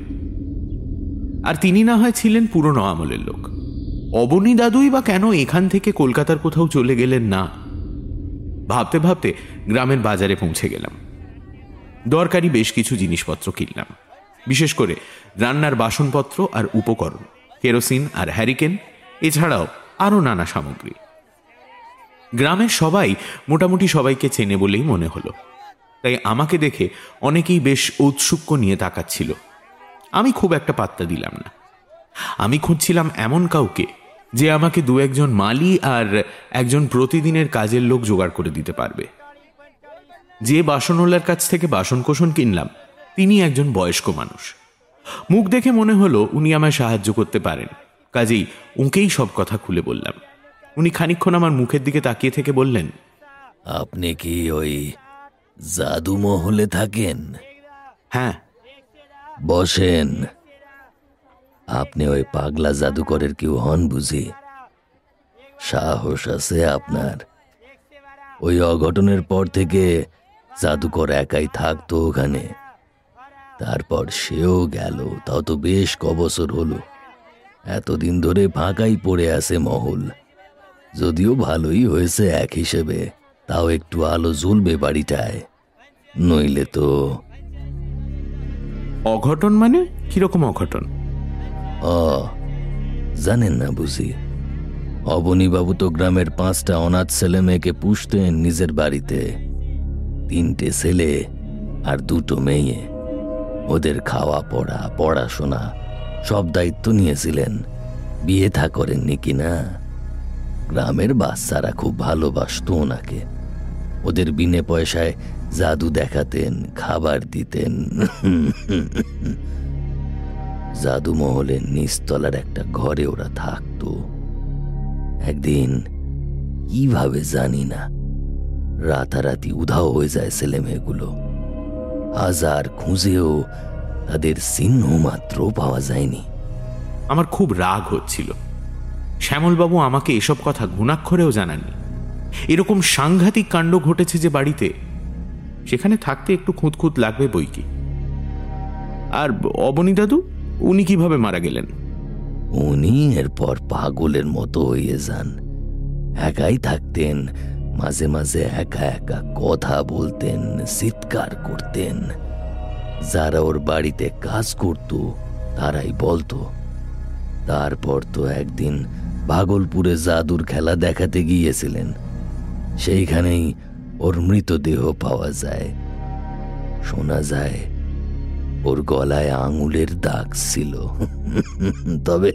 S2: আর তিনি না হয় ছিলেন পুরনো আমলের লোক। অবনী দাদুই বা কেন এখান থেকে কলকাতার কোথাও চলে গেলেন না? ভাবতে ভাবতে গ্রামের বাজারে পৌঁছে গেলাম। দরকারি বেশ কিছু জিনিসপত্র কিনলাম। বিশেষ করে রান্নার বাসনপত্র আর উপকরণ, কেরোসিন আর হ্যারিকেন, এছাড়াও আরও নানা সামগ্রী। গ্রামের সবাই মোটামুটি সবাইকে চেনে বলেই মনে হলো। তাই আমাকে দেখে অনেকেই বেশ ঔৎসুক্য নিয়ে তাকাচ্ছিল। আমি খুব একটা পাত্তা দিলাম না। আমি খুঁজছিলাম এমন কাউকে যে আমাকে দু একজন মালি আর একজন প্রতিদিনের কাজের লোক জোগাড় করে দিতে পারবে। যে বাসনওয়ালার কাছ থেকে বাসনকোসন কিনলাম, তিনি একজন বয়স্ক মানুষ। মুখ দেখে মনে হলো উনি আমায় সাহায্য করতে পারেন। কাজেই উঁকেই সব কথা খুলে বললাম। উনি খানিকক্ষণ আমার মুখের দিকে তাকিয়ে থেকে বললেন,
S5: আপনি কি ওই জাদু মহলে থাকেন?
S2: হ্যাঁ।
S5: বসেন। আপনি ওই পাগলা জাদুকরের কেউ হন বুঝি? সাহস আছে আপনার। ওই অঘটনের পর থেকে জাদুকর একাই থাকতো ওখানে। তারপর সেও গেল তাও তো বেশ কবছর হলো। এতদিন ধরে ফাঁকাই পড়ে আছে মহল। যদিও ভালোই হয়েছে এক হিসেবে। তাও একটু আলো জ্বলবে বাড়িটায়। নইলে তো
S2: অঘটন মানে? কীরকম অঘটন?
S5: অ জানেন না বুঝি। অবনীবাবু তো গ্রামের পাঁচটা অনাথ ছেলে মেয়েকে পুষতেন নিজের বাড়িতে। তিনটে ছেলে আর দুটো মেয়ে। ওদের খাওয়া পড়া পড়াশোনা সব দায়িত্ব নিয়েছিলেন। বিয়ে থা করেননি কিনা গ্রামের বাচ্চারা খুব ভালোবাসত ওনাকে। ওদের বিনে পয়সায় জাদু দেখাতেন, খাবার দিতেন। জাদুমহলের নিচতলার একটা ঘরে ওরা থাকতো। একদিন, কীভাবে জানি না, রাতারাতি উধাও হয়ে যায় ছেলে মেয়েগুলো। হাজার খুঁজেও তাদের চিহ্ন মাত্র পাওয়া যায়নি।
S2: আমার খুব রাগ হচ্ছিল। শ্যামলবাবু আমাকে এসব কথা ঘুণাক্ষরেও জানাননি। এরকম সাংঘাতিক কাণ্ড ঘটেছে যে বাড়িতে। সেখানে থাকতে একটু খুঁতখুত লাগবে বই কি। আর অবনী দাদু, উনি কীভাবে মারা গেলেন?
S5: উনি এরপর পাগলের মতো হয়ে যান। একাই থাকতেন, মাঝে মাঝে একা একা কথা বলতেন, চিৎকার করতেন। যারা ওর বাড়িতে কাজ করত, তারাই বলতো। তারপর তো একদিন ভাগলপুরে জাদুর খেলা দেখাতে গিয়েছিলেন। সেইখানেই ওর মৃতদেহ পাওয়া যায়। শোনা যায়, ওর গলায় আঙুলের দাগ ছিল। তবে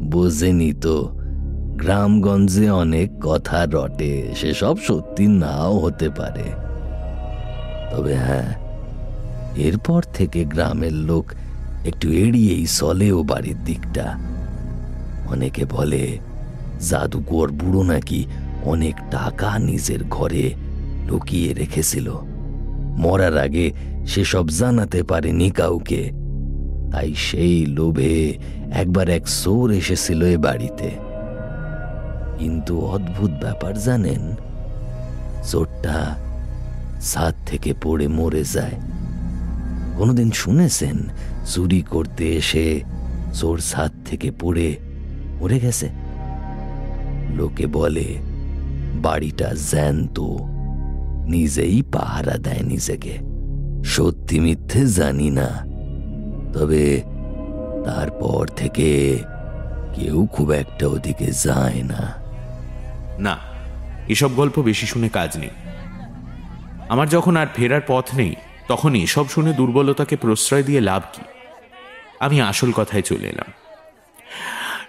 S5: বোঝেনি তো, গ্রামগঞ্জে অনেক কথা রটে, সেসব সত্যি নাও হতে পারে। তবে হ্যাঁ এরপর থেকে গ্রামের লোক একটু এড়িয়েই চলে ও বাড়ির দিকটা। অনেকে বলে, জাদুকর বুড়ো নাকি অনেক টাকা নিজের ঘরে লুকিয়ে রেখেছিল। মরার আগে সেসব জানাতে পারেনি কাউকে। তাই সেই লোভে একবার এক সোর এসেছিল এ বাড়িতে। কিন্তু অদ্ভুত ব্যাপার জানেন, চোরটা ছাদ থেকে পড়ে মরে যায়। কোনোদিন শুনেছেন, চুরি করতে এসে চোর ছাদ থেকে পড়ে মরে গেছে? লোকে বলে বাড়িটা জ্যান্ত। নিজেই পাহারা দেয় নিজেকে। সত্যি মিথ্যে জানি না। তবে তারপর থেকে কেউ খুব একটা ওদিকে যায় না।
S2: না, এসব গল্প বেশি শুনে কাজ নেই। আমার যখন আর ফেরার পথ নেই, তখন এসব শুনে দুর্বলতাকে প্রশ্রয় দিয়ে লাভ কি? আমি আসল কথায় চলে এলাম।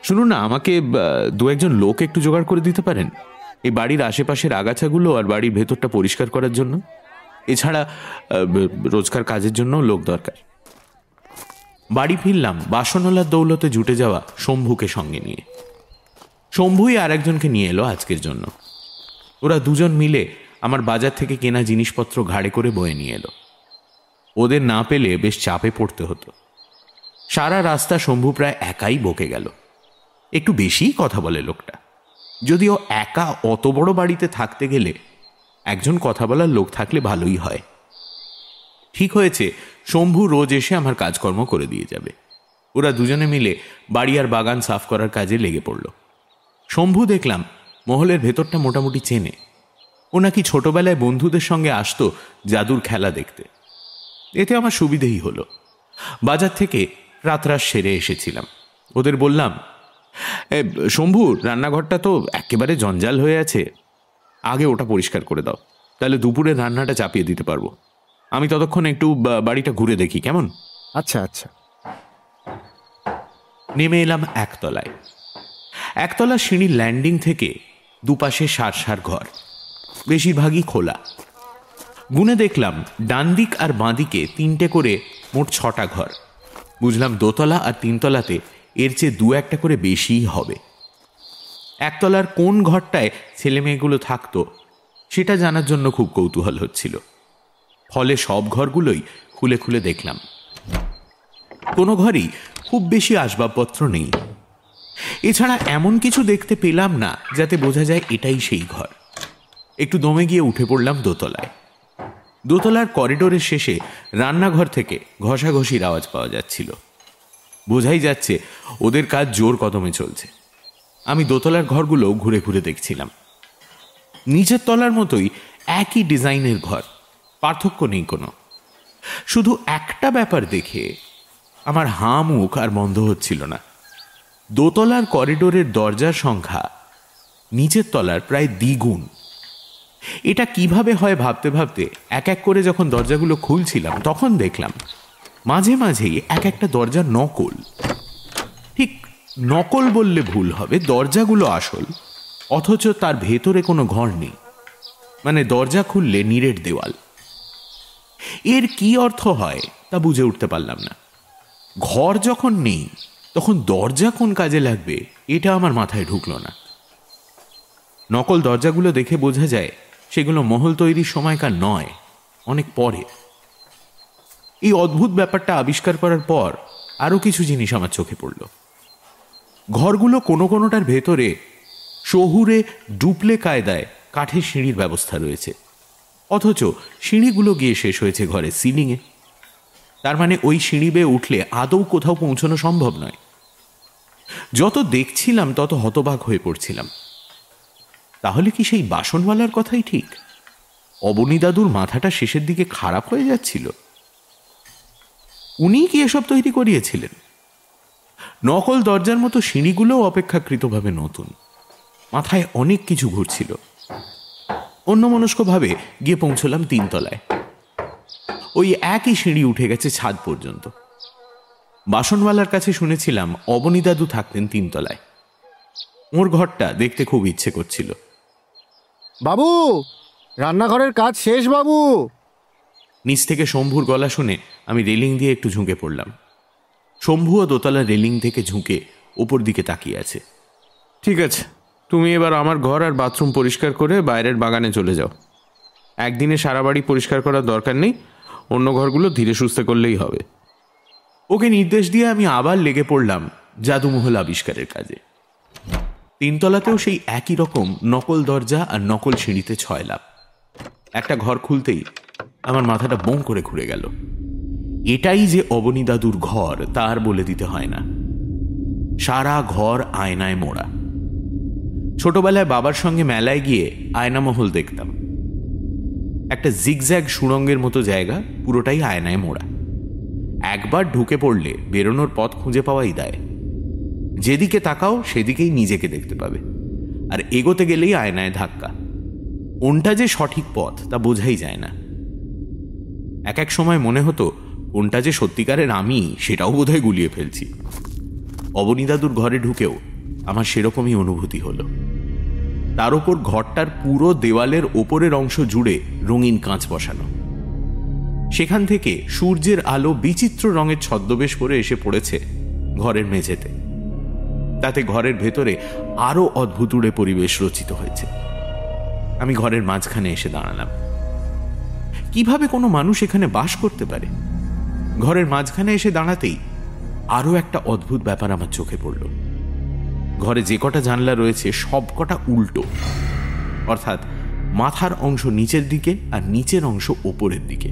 S2: শুনুন না, আমাকে দু একজন লোক একটু জোগাড় করে দিতে পারেন? এই বাড়ির আশেপাশের আগাছাগুলো আর বাড়ির ভেতরটা পরিষ্কার করার জন্য? এছাড়া রোজকার কাজের জন্য লোক দরকার। বাড়ি ফিরলাম, বাসনওয়ালার দৌলতে জুটে যাওয়া শম্ভুকে সঙ্গে নিয়ে। শম্ভুই আর একজনকে নিয়ে এলো আজকের জন্য। ওরা দুজন মিলে আমার বাজার থেকে কেনা জিনিসপত্র ঘাড়ে করে বয়ে নিয়ে এলো। ওদের না পেলে বেশ চাপে পড়তে হতো। সারা রাস্তা শম্ভু প্রায় একাই বকে গেল। একটু বেশিই কথা বলে লোকটা। যদিও একা অত বড় বাড়িতে থাকতে গেলে একজন কথা বলার লোক থাকলে ভালোই হয়। ঠিক হয়েছে শম্ভু রোজ এসে আমার কাজকর্ম করে দিয়ে যাবে। ওরা দুজনে মিলে বাড়ি আর বাগান সাফ করার কাজে লেগে পড়ল। শম্ভু দেখলাম মহলের ভেতরটা মোটামুটি চেনে। ও নাকি ছোটবেলায় বন্ধুদের সঙ্গে আসতো জাদুর খেলা দেখতে। এতে আমার সুবিধেই হলো। বাজার থেকে রাতরাস সেরে এসেছিলাম। ওদের বললাম "এ, শম্ভু রান্নাঘরটা তো একেবারে জঞ্জাল হয়ে আছে। আগে ওটা পরিষ্কার করে দাও। তাহলে দুপুরে রান্নাটা চাপিয়ে দিতে পারব। আমি ততক্ষণ একটু বাড়িটা ঘুরে দেখি কেমন?
S6: আচ্ছা আচ্ছা।
S2: নেমে এলাম একতলায়। একতলা সিঁড়ির ল্যান্ডিং থেকে দুপাশে সার সার ঘর। বেশিরভাগই খোলা। গুনে দেখলাম ডান দিক আর বাঁদিকে তিনটে করে মোট ছটা ঘর। বুঝলাম দোতলা আর তিনতলাতে এর চেয়ে দু একটা করে বেশিই হবে। একতলার কোন ঘরটায় ছেলে মেয়েগুলো থাকতো, সেটা জানার জন্য খুব কৌতূহল হচ্ছিল। ফলে সব ঘরগুলোই খুলে খুলে দেখলাম। কোনো ঘরেই খুব বেশি আসবাবপত্র নেই। এছাড়া এমন কিছু দেখতে পেলাম না, যাতে বোঝা যায় এটাই সেই ঘর। একটু দমে গিয়ে উঠে পড়লাম দোতলায়। দোতলার করিডোরের শেষে রান্নাঘর থেকে ঘষাঘষির আওয়াজ পাওয়া যাচ্ছিল। বোঝাই যাচ্ছে ওদের কাজ জোর কদমে চলছে। আমি দোতলার ঘরগুলো ঘুরে ঘুরে দেখছিলাম। নিচের তলার মতোই একই ডিজাইনের ঘর, পার্থক্য নেই কোনো। শুধু একটা ব্যাপার দেখে আমার হাঁ মুখ আর বন্ধ হচ্ছিল না। দোতলার করিডোরের দরজার সংখ্যা নিচের তলার প্রায় দ্বিগুণ। এটা কীভাবে হয় ভাবতে ভাবতে এক এক করে যখন দরজাগুলো খুলছিলাম, তখন দেখলাম মাঝে মাঝেই এক একটা দরজা নকল। ঠিক নকল বললে ভুল হবে, দরজাগুলো আসল, অথচ তার ভেতরে কোনো ঘর নেই। মানে দরজা খুললে নিরেট দেওয়াল। এর কি অর্থ হয় তা বুঝে উঠতে পারলাম না। ঘর যখন নেই, তখন দরজা কোন কাজে লাগবে, এটা আমার মাথায় ঢুকলো না। নকল দরজাগুলো দেখে বোঝা যায়, সেগুলো মহল তৈরির সময়কার নয়, অনেক পরে এই অদ্ভুত ব্যাপারটা আবিষ্কার করার পর আরও কিছু জিনিস আমার চোখে পড়ল। ঘরগুলো কোনো কোনোটার ভেতরে শহুরে ডুপলে কায়দায় কাঠের সিঁড়ির ব্যবস্থা রয়েছে। অথচ সিঁড়িগুলো গিয়ে শেষ হয়েছে ঘরের সিলিংয়ে। তার মানে ওই সিঁড়ি বেয়ে উঠলে আদৌ কোথাও পৌঁছানো সম্ভব নয়। যত দেখছিলাম, তত হতবাক হয়ে পড়ছিলাম। তাহলে কি সেই বাসনওয়ালার কথাই ঠিক? অবনী দাদুর মাথাটা শেষের দিকে খারাপ হয়ে যাচ্ছিল? উনি কি এসব তৈরি করিয়েছিলেন? নকল দরজার মতো সিঁড়িগুলোও অপেক্ষাকৃতভাবে নতুন। মাথায় অনেক কিছু ঘুরছিল। অন্যমনস্কভাবে গিয়ে পৌঁছলাম তিনতলায়। ওই একই সিঁড়ি উঠে গেছে ছাদ পর্যন্ত। বাসনওয়ালার কাছে শুনেছিলাম অবনী দাদু থাকতেন তিনতলায়। ওর ঘরটা দেখতে খুব ইচ্ছে করছিল।
S6: বাবু রান্নাঘরের কাজ শেষ বাবু।
S2: নিচ থেকে শম্ভুর গলা শুনে আমি রেলিং দিয়ে একটু ঝুঁকে পড়লাম। শম্ভুও দোতলা রেলিং থেকে ঝুঁকে ওপর দিকে তাকিয়ে আছে। ঠিক আছে তুমি এবার আমার ঘর আর বাথরুম পরিষ্কার করে বাইরের বাগানে চলে যাও। একদিনে সারা বাড়ি পরিষ্কার করার দরকার নেই অন্য ঘরগুলো ধীরে সুস্থে করলেই হবে। ওকে নির্দেশ দিয়ে আমি আবার লেগে পড়লাম জাদুমহল আবিষ্কারের কাজে। তিনতলাতেও সেই একই রকম নকল দরজা আর নকল সিঁড়িতে ছয় লাভ একটা ঘর খুলতেই আমার মাথাটা বোঁ করে ঘুরে গেল। এটাই যে অবনী দাদুর ঘর তার বলে দিতে হয় না। সারা ঘর আয়নায় মোড়া। ছোটবেলায় বাবার সঙ্গে মেলায় গিয়ে আয়নামহল দেখতাম। একটা জিগজ্যাগ সুড়ঙ্গের মতো জায়গা, পুরোটাই আয়নায় মোড়া। একবার ঢুকে পড়লে বেরোনোর পথ খুঁজে পাওয়াই দেয়। যেদিকে তাকাও, সেদিকেই নিজেকে দেখতে পাবে। আর এগোতে গেলেই আয়নায় ধাক্কা। কোনটা যে সঠিক পথ, তা বোঝাই যায় না। এক এক সময় মনে হতো কোনটা যে সত্যিকারের আমি, সেটাও বোধহয় গুলিয়ে ফেলছি। অবনীদাদুর ঘরে ঢুকেও আমার সেরকমই অনুভূতি হলো। তার ওপর ঘরটার পুরো দেওয়ালের ওপরের অংশ জুড়ে রঙিন কাঁচ বসানো। সেখান থেকে সূর্যের আলো বিচিত্র রঙের ছদ্মবেশ করে এসে পড়েছে ঘরের মেঝেতে। তাতে ঘরের ভেতরে আরও অদ্ভুতুড়ে পরিবেশ রচিত হয়েছে। আমি ঘরের মাঝখানে এসে দাঁড়ালাম। কীভাবে কোনো মানুষ এখানে বাস করতে পারে? ঘরের মাঝখানে এসে দাঁড়াতেই আরও একটা অদ্ভুত ব্যাপার আমার চোখে পড়ল। ঘরে যে কটা জানলা রয়েছে, সব কটা উল্টো। অর্থাৎ মাথার অংশ নিচের দিকে আর নিচের অংশ ওপরের দিকে।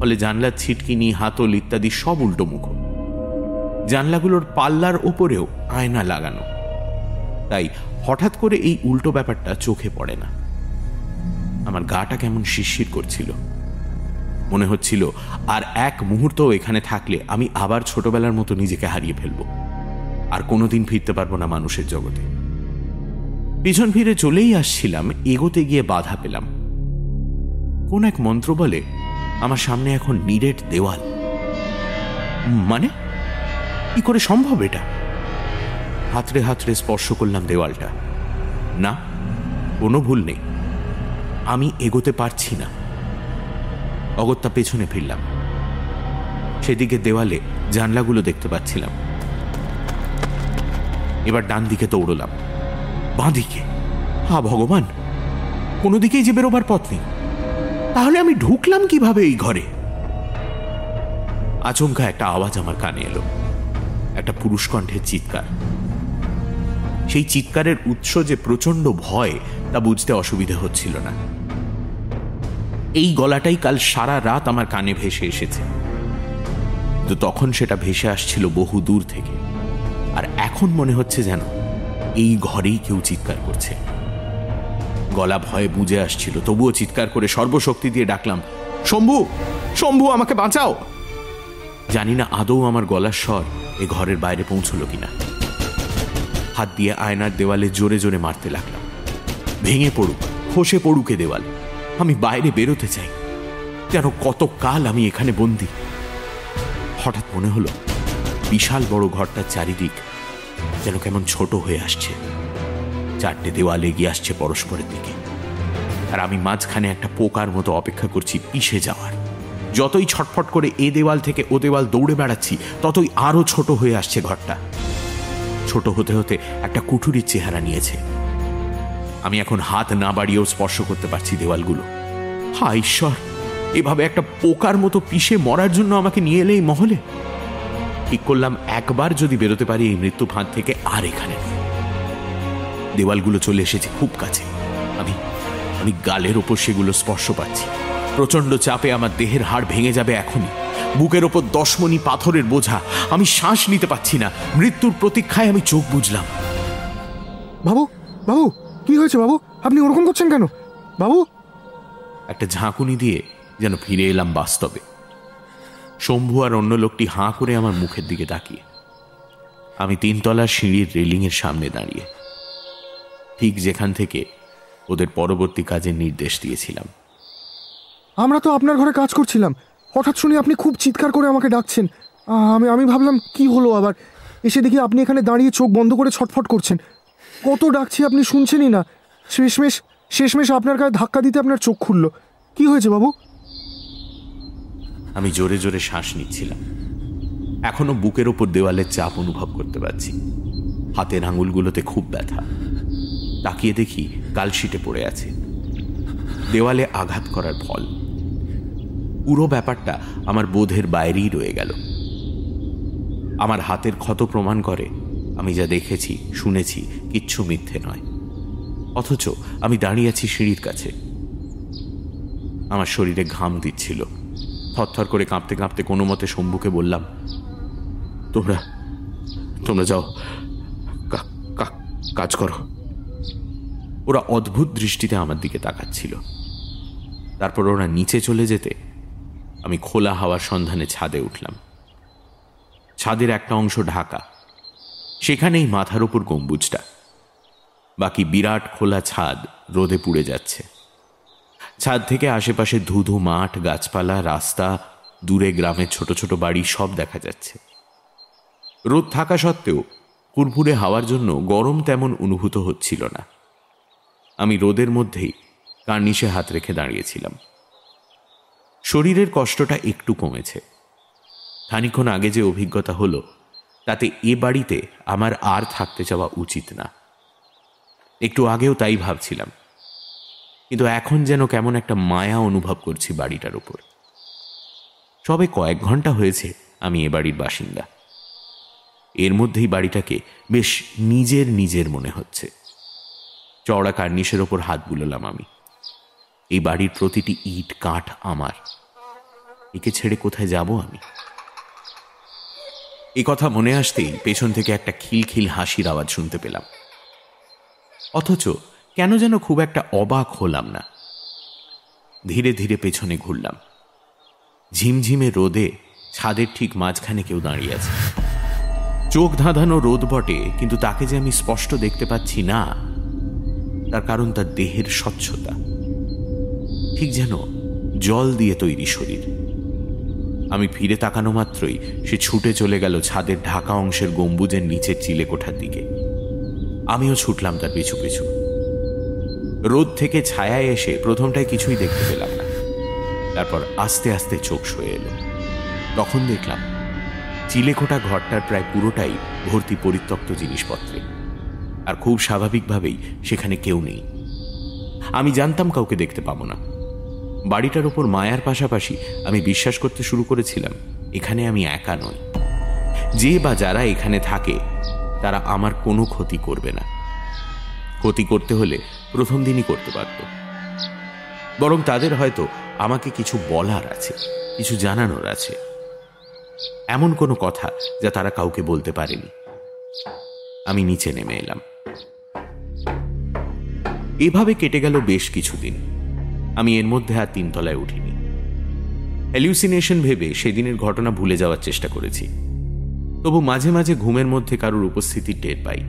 S2: ফলে জানলার ছিটকিনি, হাতল ইত্যাদি সব উল্টো মুখ। জানলাগুলোর পাল্লার ওপরেও আয়না লাগানো। তাই হঠাৎ করে এই উল্টো ব্যাপারটা চোখে পড়ে না। আমার গাটা কেমন শিরশির করছিল। মনে হচ্ছিল, আর এক মুহূর্ত এখানে থাকলে আমি আবার ছোটবেলার মতো নিজেকে হারিয়ে ফেলব। আর কোনোদিন ফিরতে পারব না মানুষের জগতে। পিছন ফিরে চলেই আসছিলাম, এগোতে গিয়ে বাধা পেলাম। কোন এক মন্ত্র বলে, আমার সামনে এখন নিরেট দেওয়াল। মানে? কি করে সম্ভব এটা? হাতড়ে হাতড়ে স্পর্শ করলাম দেওয়ালটা। না, কোনো ভুল নেই। আমি এগোতে পারছি না। অগত্যা পেছনে ফিরলাম। সেদিকে দেওয়ালে জানলাগুলো দেখতে পাচ্ছিলাম। এবার ডান দিকে দৌড়লাম। বাঁ দিকে হা, ভগবান! কোনো দিকেই যে বেরোবার পথ নেই। তাহলে আমি ঢুকলাম কীভাবে এই ঘরে? আচমকা একটা আওয়াজ আমার কানে এলো। একটা পুরুষ কণ্ঠের চিৎকার। সেই চিৎকারের উৎস যে প্রচণ্ড ভয়, তা বুঝতে অসুবিধে হচ্ছিল না। এই গলাটাই কাল সারা রাত আমার কানে ভেসে এসেছে। তো তখন সেটা ভেসে আসছিল বহু দূর থেকে। আর এখন মনে হচ্ছে যেন এই ঘরেই কেউ চিৎকার করছে। গলা ভয়ে বুঝে আসছিল, তবুও চিৎকার করে সর্বশক্তি দিয়ে ডাকলাম, শম্ভু শম্ভু, আমাকে বাঁচাও! জানি না আদৌ আমার গলার স্বর এ ঘরের বাইরে পৌঁছলো কিনা। হাত দিয়ে আয়নার দেওয়ালে জোরে জোরে মারতে লাগলাম। ভেঙে পড়ুক, খসে পড়ুকে দেওয়াল। আমি বাইরে বেরোতে চাই। যেন কত কাল আমি এখানে বন্দি? হঠাৎ মনে হলো, বিশাল বড় ঘরটার চারিদিক যেন কেমন ছোট হয়ে আসছে। চারটে দেওয়াল এগিয়ে আসছে পরস্পরের দিকে। আর আমি মাঝখানে একটা পোকার মতো অপেক্ষা করছি পিষে যাওয়ার। যতই ছটফট করে এ দেওয়াল থেকে ও দেওয়াল দৌড়ে বেড়াচ্ছি, ততই আরও ছোট হয়ে আসছে ঘরটা। ছোট হতে হতে একটা কুঠুরির চেহারা নিয়েছে। আমি এখন হাত না বাড়িয়েও স্পর্শ করতে পারছি দেওয়ালগুলো। হা ঈশ্বর, এভাবে একটা পোকার মতো পিষে মরার জন্য আমাকে নিয়ে এলে এই মহলে? ঠিক করলাম একবার যদি বেরোতে পারি এই মৃত্যু ফাঁদ থেকে আর এখানে দেওয়ালগুলো চলে এসেছে খুব কাছে। আমি আমি গালের ওপর সেগুলো স্পর্শ পাচ্ছি। প্রচণ্ড চাপে আমার দেহের হাড় ভেঙে যাবে এখনই। বুকের ওপর দশমণি পাথরের বোঝা। আমি শ্বাস নিতে পাচ্ছি না। মৃত্যুর প্রতীক্ষায় আমি চোখ বুঝলাম।
S6: বাবু বাবু! কি হয়েছে বাবু? আপনি ওরকম করছেন কেন? বাবু?
S2: একটা ঝাঁকুনি দিয়ে যেন ফিরে এলাম বাস্তবে। শম্ভু আর অন্য লোকটি হাঁ করে আমার মুখের দিকে তাকিয়ে। আমি তিনতলার সিঁড়ির রেলিংয়ের সামনে দাঁড়িয়ে ঠিক যেখান থেকে ওদের পরবর্তী কাজের নির্দেশ দিয়েছিলাম।
S6: আমরা তো আপনার ঘরে কাজ করছিলাম। হঠাৎ শুনি আপনি খুব চিৎকার করে আমাকে ডাকছেন। আহ, আমি আমি ভাবলাম কি হলো আবার? এসে দেখি আপনি এখানে দাঁড়িয়ে চোখ বন্ধ করে ছটফট করছেন। কত ডাকছি আপনি শুনছেনই না। শেষমেশ শেষমেশ আপনার গায়ে ধাক্কা দিতে আপনার চোখ খুললো। কি হয়েছে বাবু?
S2: আমি জোরে জোরে শ্বাস নিচ্ছিলাম। এখনও বুকের ওপর দেওয়ালের চাপ অনুভব করতে পারছি। হাতের আঙুলগুলোতে খুব ব্যথা। তাকিয়ে দেখি কালশিটে পড়ে আছে। দেওয়ালে আঘাত করার ফল। পুরো ব্যাপারটা আমার বোধের বাইরেই রয়ে গেল। আমার হাতের ক্ষত প্রমাণ করে আমি যা দেখেছি, শুনেছি, কিচ্ছু মিথ্যে নয়। অথচ আমি দাঁড়িয়ে আছি সিঁড়ির কাছে। আমার শরীরে ঘাম দিচ্ছিল। থরথর করে কাঁপতে কাঁপতে কোনো মতে শম্ভুকে বললাম, তোমরা তোমরা যাও কাজ করো। ওরা অদ্ভুত দৃষ্টিতে আমার দিকে তাকাচ্ছিল। তারপর ওরা নিচে চলে যেতে আমি খোলা হাওয়ার সন্ধানে ছাদে উঠলাম। ছাদের একটা অংশ ঢাকা। সেখানেই মাথার উপর গম্বুজটা। বাকি বিরাট খোলা ছাদ রোদে পুড়ে যাচ্ছে। ছাদ থেকে আশেপাশে ধুধু মাঠ, গাছপালা, রাস্তা, দূরে গ্রামের ছোট ছোট বাড়ি সব দেখা যাচ্ছে। রোদ থাকা সত্ত্বেও ফুরফুরে হাওয়ার জন্য গরম তেমন অনুভূত হচ্ছিল না। আমি রোদের মধ্যেই কার্নিশে হাত রেখে দাঁড়িয়েছিলাম। শরীরের কষ্টটা একটু কমেছে। খানিক্ষণ আগে যে অভিজ্ঞতা হলো তাতে এ বাড়িতে আমার আর থাকতে যাওয়া উচিত না। একটু আগেও তাই ভাবছিলাম। কিন্তু এখন যেন কেমন একটা মায়া অনুভব করছি বাড়িটার উপর সবে কয়েক ঘণ্টা হয়েছে আমি এ বাড়ির বাসিন্দা। এর মধ্যেই বাড়িটাকে বেশ নিজের নিজের মনে হচ্ছে। চওড়া কার্নিশের ওপর হাত বুলালাম আমি। এই বাড়ির প্রতিটি ইট কাঠ আমার। একে ছেড়ে কোথায় যাব আমি? এই কথা মনে আসতেই পেছন থেকে একটা খিলখিল হাসির আওয়াজ শুনতে পেলাম। অথচ কেন যেন খুব একটা অবাক হলাম না। ধীরে ধীরে পেছনে ঘুরলাম। ঝিমঝিমে রোদে ছাদের ঠিক মাঝখানে কেউ দাঁড়িয়ে আছে। চোখ ধাঁধানো রোদ বটে, কিন্তু তাকে যে আমি স্পষ্ট দেখতে পাচ্ছি না, তার কারণ তার দেহের স্বচ্ছতা। ঠিক যেন জল দিয়ে তৈরি শরীর। আমি ফিরে তাকানো মাত্রই সে ছুটে চলে গেল ছাদের ঢাকা অংশের গম্বুজের নিচের চিলে কোঠার দিকে। আমিও ছুটলাম তার পিছু পিছু। রোদ থেকে ছায়ায় এসে প্রথমটায় কিছুই দেখতে পেলাম না। তারপর আস্তে আস্তে চোখ সয়ে এলো। তখন দেখলাম চিলেকোটা ঘরটার প্রায় পুরোটাই ভর্তি পরিত্যক্ত জিনিসপত্রে। আর খুব স্বাভাবিকভাবেই সেখানে কেউ নেই। আমি জানতাম কাউকে দেখতে পাবো না। বাড়িটার ওপর মায়ার পাশাপাশি আমি বিশ্বাস করতে শুরু করেছিলাম, এখানে আমি একা নই। যে বা যারা এখানে থাকে, তারা আমার কোনো ক্ষতি করবে না। ক্ষতি করতে হলে প্রথম দিনই করতে পারত। বরং তাদের হয়তো আমাকে কিছু বলার আছে, কিছু জানানোর আছে। এমন কোনো কথা যা তারা কাউকে বলতে পারেনি। আমি নিচে নেমে এলাম। এভাবে কেটে গেল বেশ কিছুদিন। আমি এর মধ্যে আর তিনতলায় উঠিনি। হ্যালিউসিনেশন ভেবে সেদিনের ঘটনা ভুলে যাওয়ার চেষ্টা করেছি। তবু মাঝে মাঝে ঘুমের মধ্যে কারোর উপস্থিতি টের পাই।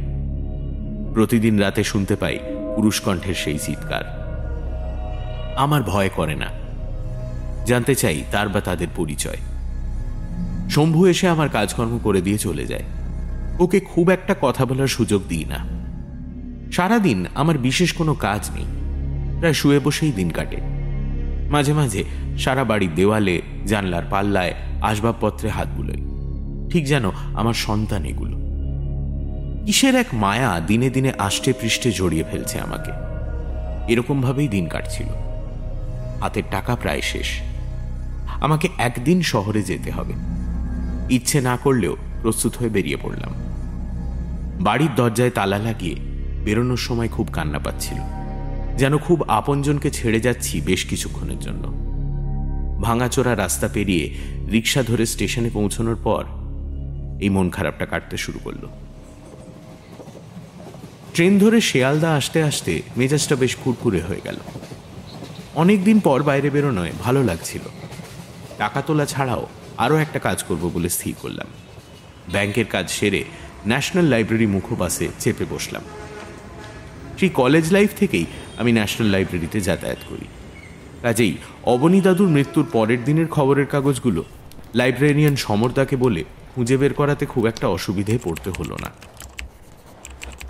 S2: প্রতিদিন রাতে শুনতে পাই পুরুষ কণ্ঠের সেই চিৎকার। আমার ভয় করে না। জানতে চাই তার বা তাদের পরিচয়। শম্ভু এসে আমার কাজকর্ম করে দিয়ে চলে যায়। ওকে খুব একটা কথা বলার সুযোগ দিই না। সারাদিন আমার বিশেষ কোনো কাজ নেই। প্রায় শুয়ে বসেই দিন কাটে। মাঝে মাঝে সারা বাড়ির দেওয়ালে, জানলার পাল্লায় আসবাবপত্রে হাত বুলোই ঠিক যেন আমার সন্তান এগুলো। কিসের এক মায়া দিনে দিনে আষ্টে পৃষ্ঠে জড়িয়ে ফেলছে আমাকে। এরকমভাবেই দিন কাটছিল। হাতের টাকা প্রায় শেষ। আমাকে একদিন শহরে যেতে হবে। ইচ্ছে না করলেও প্রস্তুত হয়ে বেরিয়ে পড়লাম। বাড়ির দরজায় তালা লাগিয়ে বেরোনোর সময় খুব কান্না পাচ্ছিল। যেন খুব আপনজনকে ছেড়ে যাচ্ছি বেশ কিছুক্ষণের জন্য। ভাঙাচোরা রাস্তা পেরিয়ে রিক্সা ধরে স্টেশনে পৌঁছানোর পর এই মন খারাপটা কাটতে শুরু করল। ট্রেন ধরে শেয়ালদা আসতে আসতে মেজাজটা বেশ কুরকুরে হয়ে গেল। অনেকদিন পর বাইরে বেরোনোয় ভালো লাগছিল। টাকা তোলা ছাড়াও আরও একটা কাজ করব বলে স্থির করলাম। ব্যাংকের কাজ সেরে ন্যাশনাল লাইব্রেরি মুখোপাসে চেপে বসলাম। সেই কলেজ লাইফ থেকেই আমি ন্যাশনাল লাইব্রেরিতে যাতায়াত করি। কাজেই অবনী দাদুর মৃত্যুর পরের দিনের খবরের কাগজগুলো লাইব্রেরিয়ান সমরদাকে বলে খুঁজে বের করাতে খুব একটা অসুবিধে পড়তে হলো না।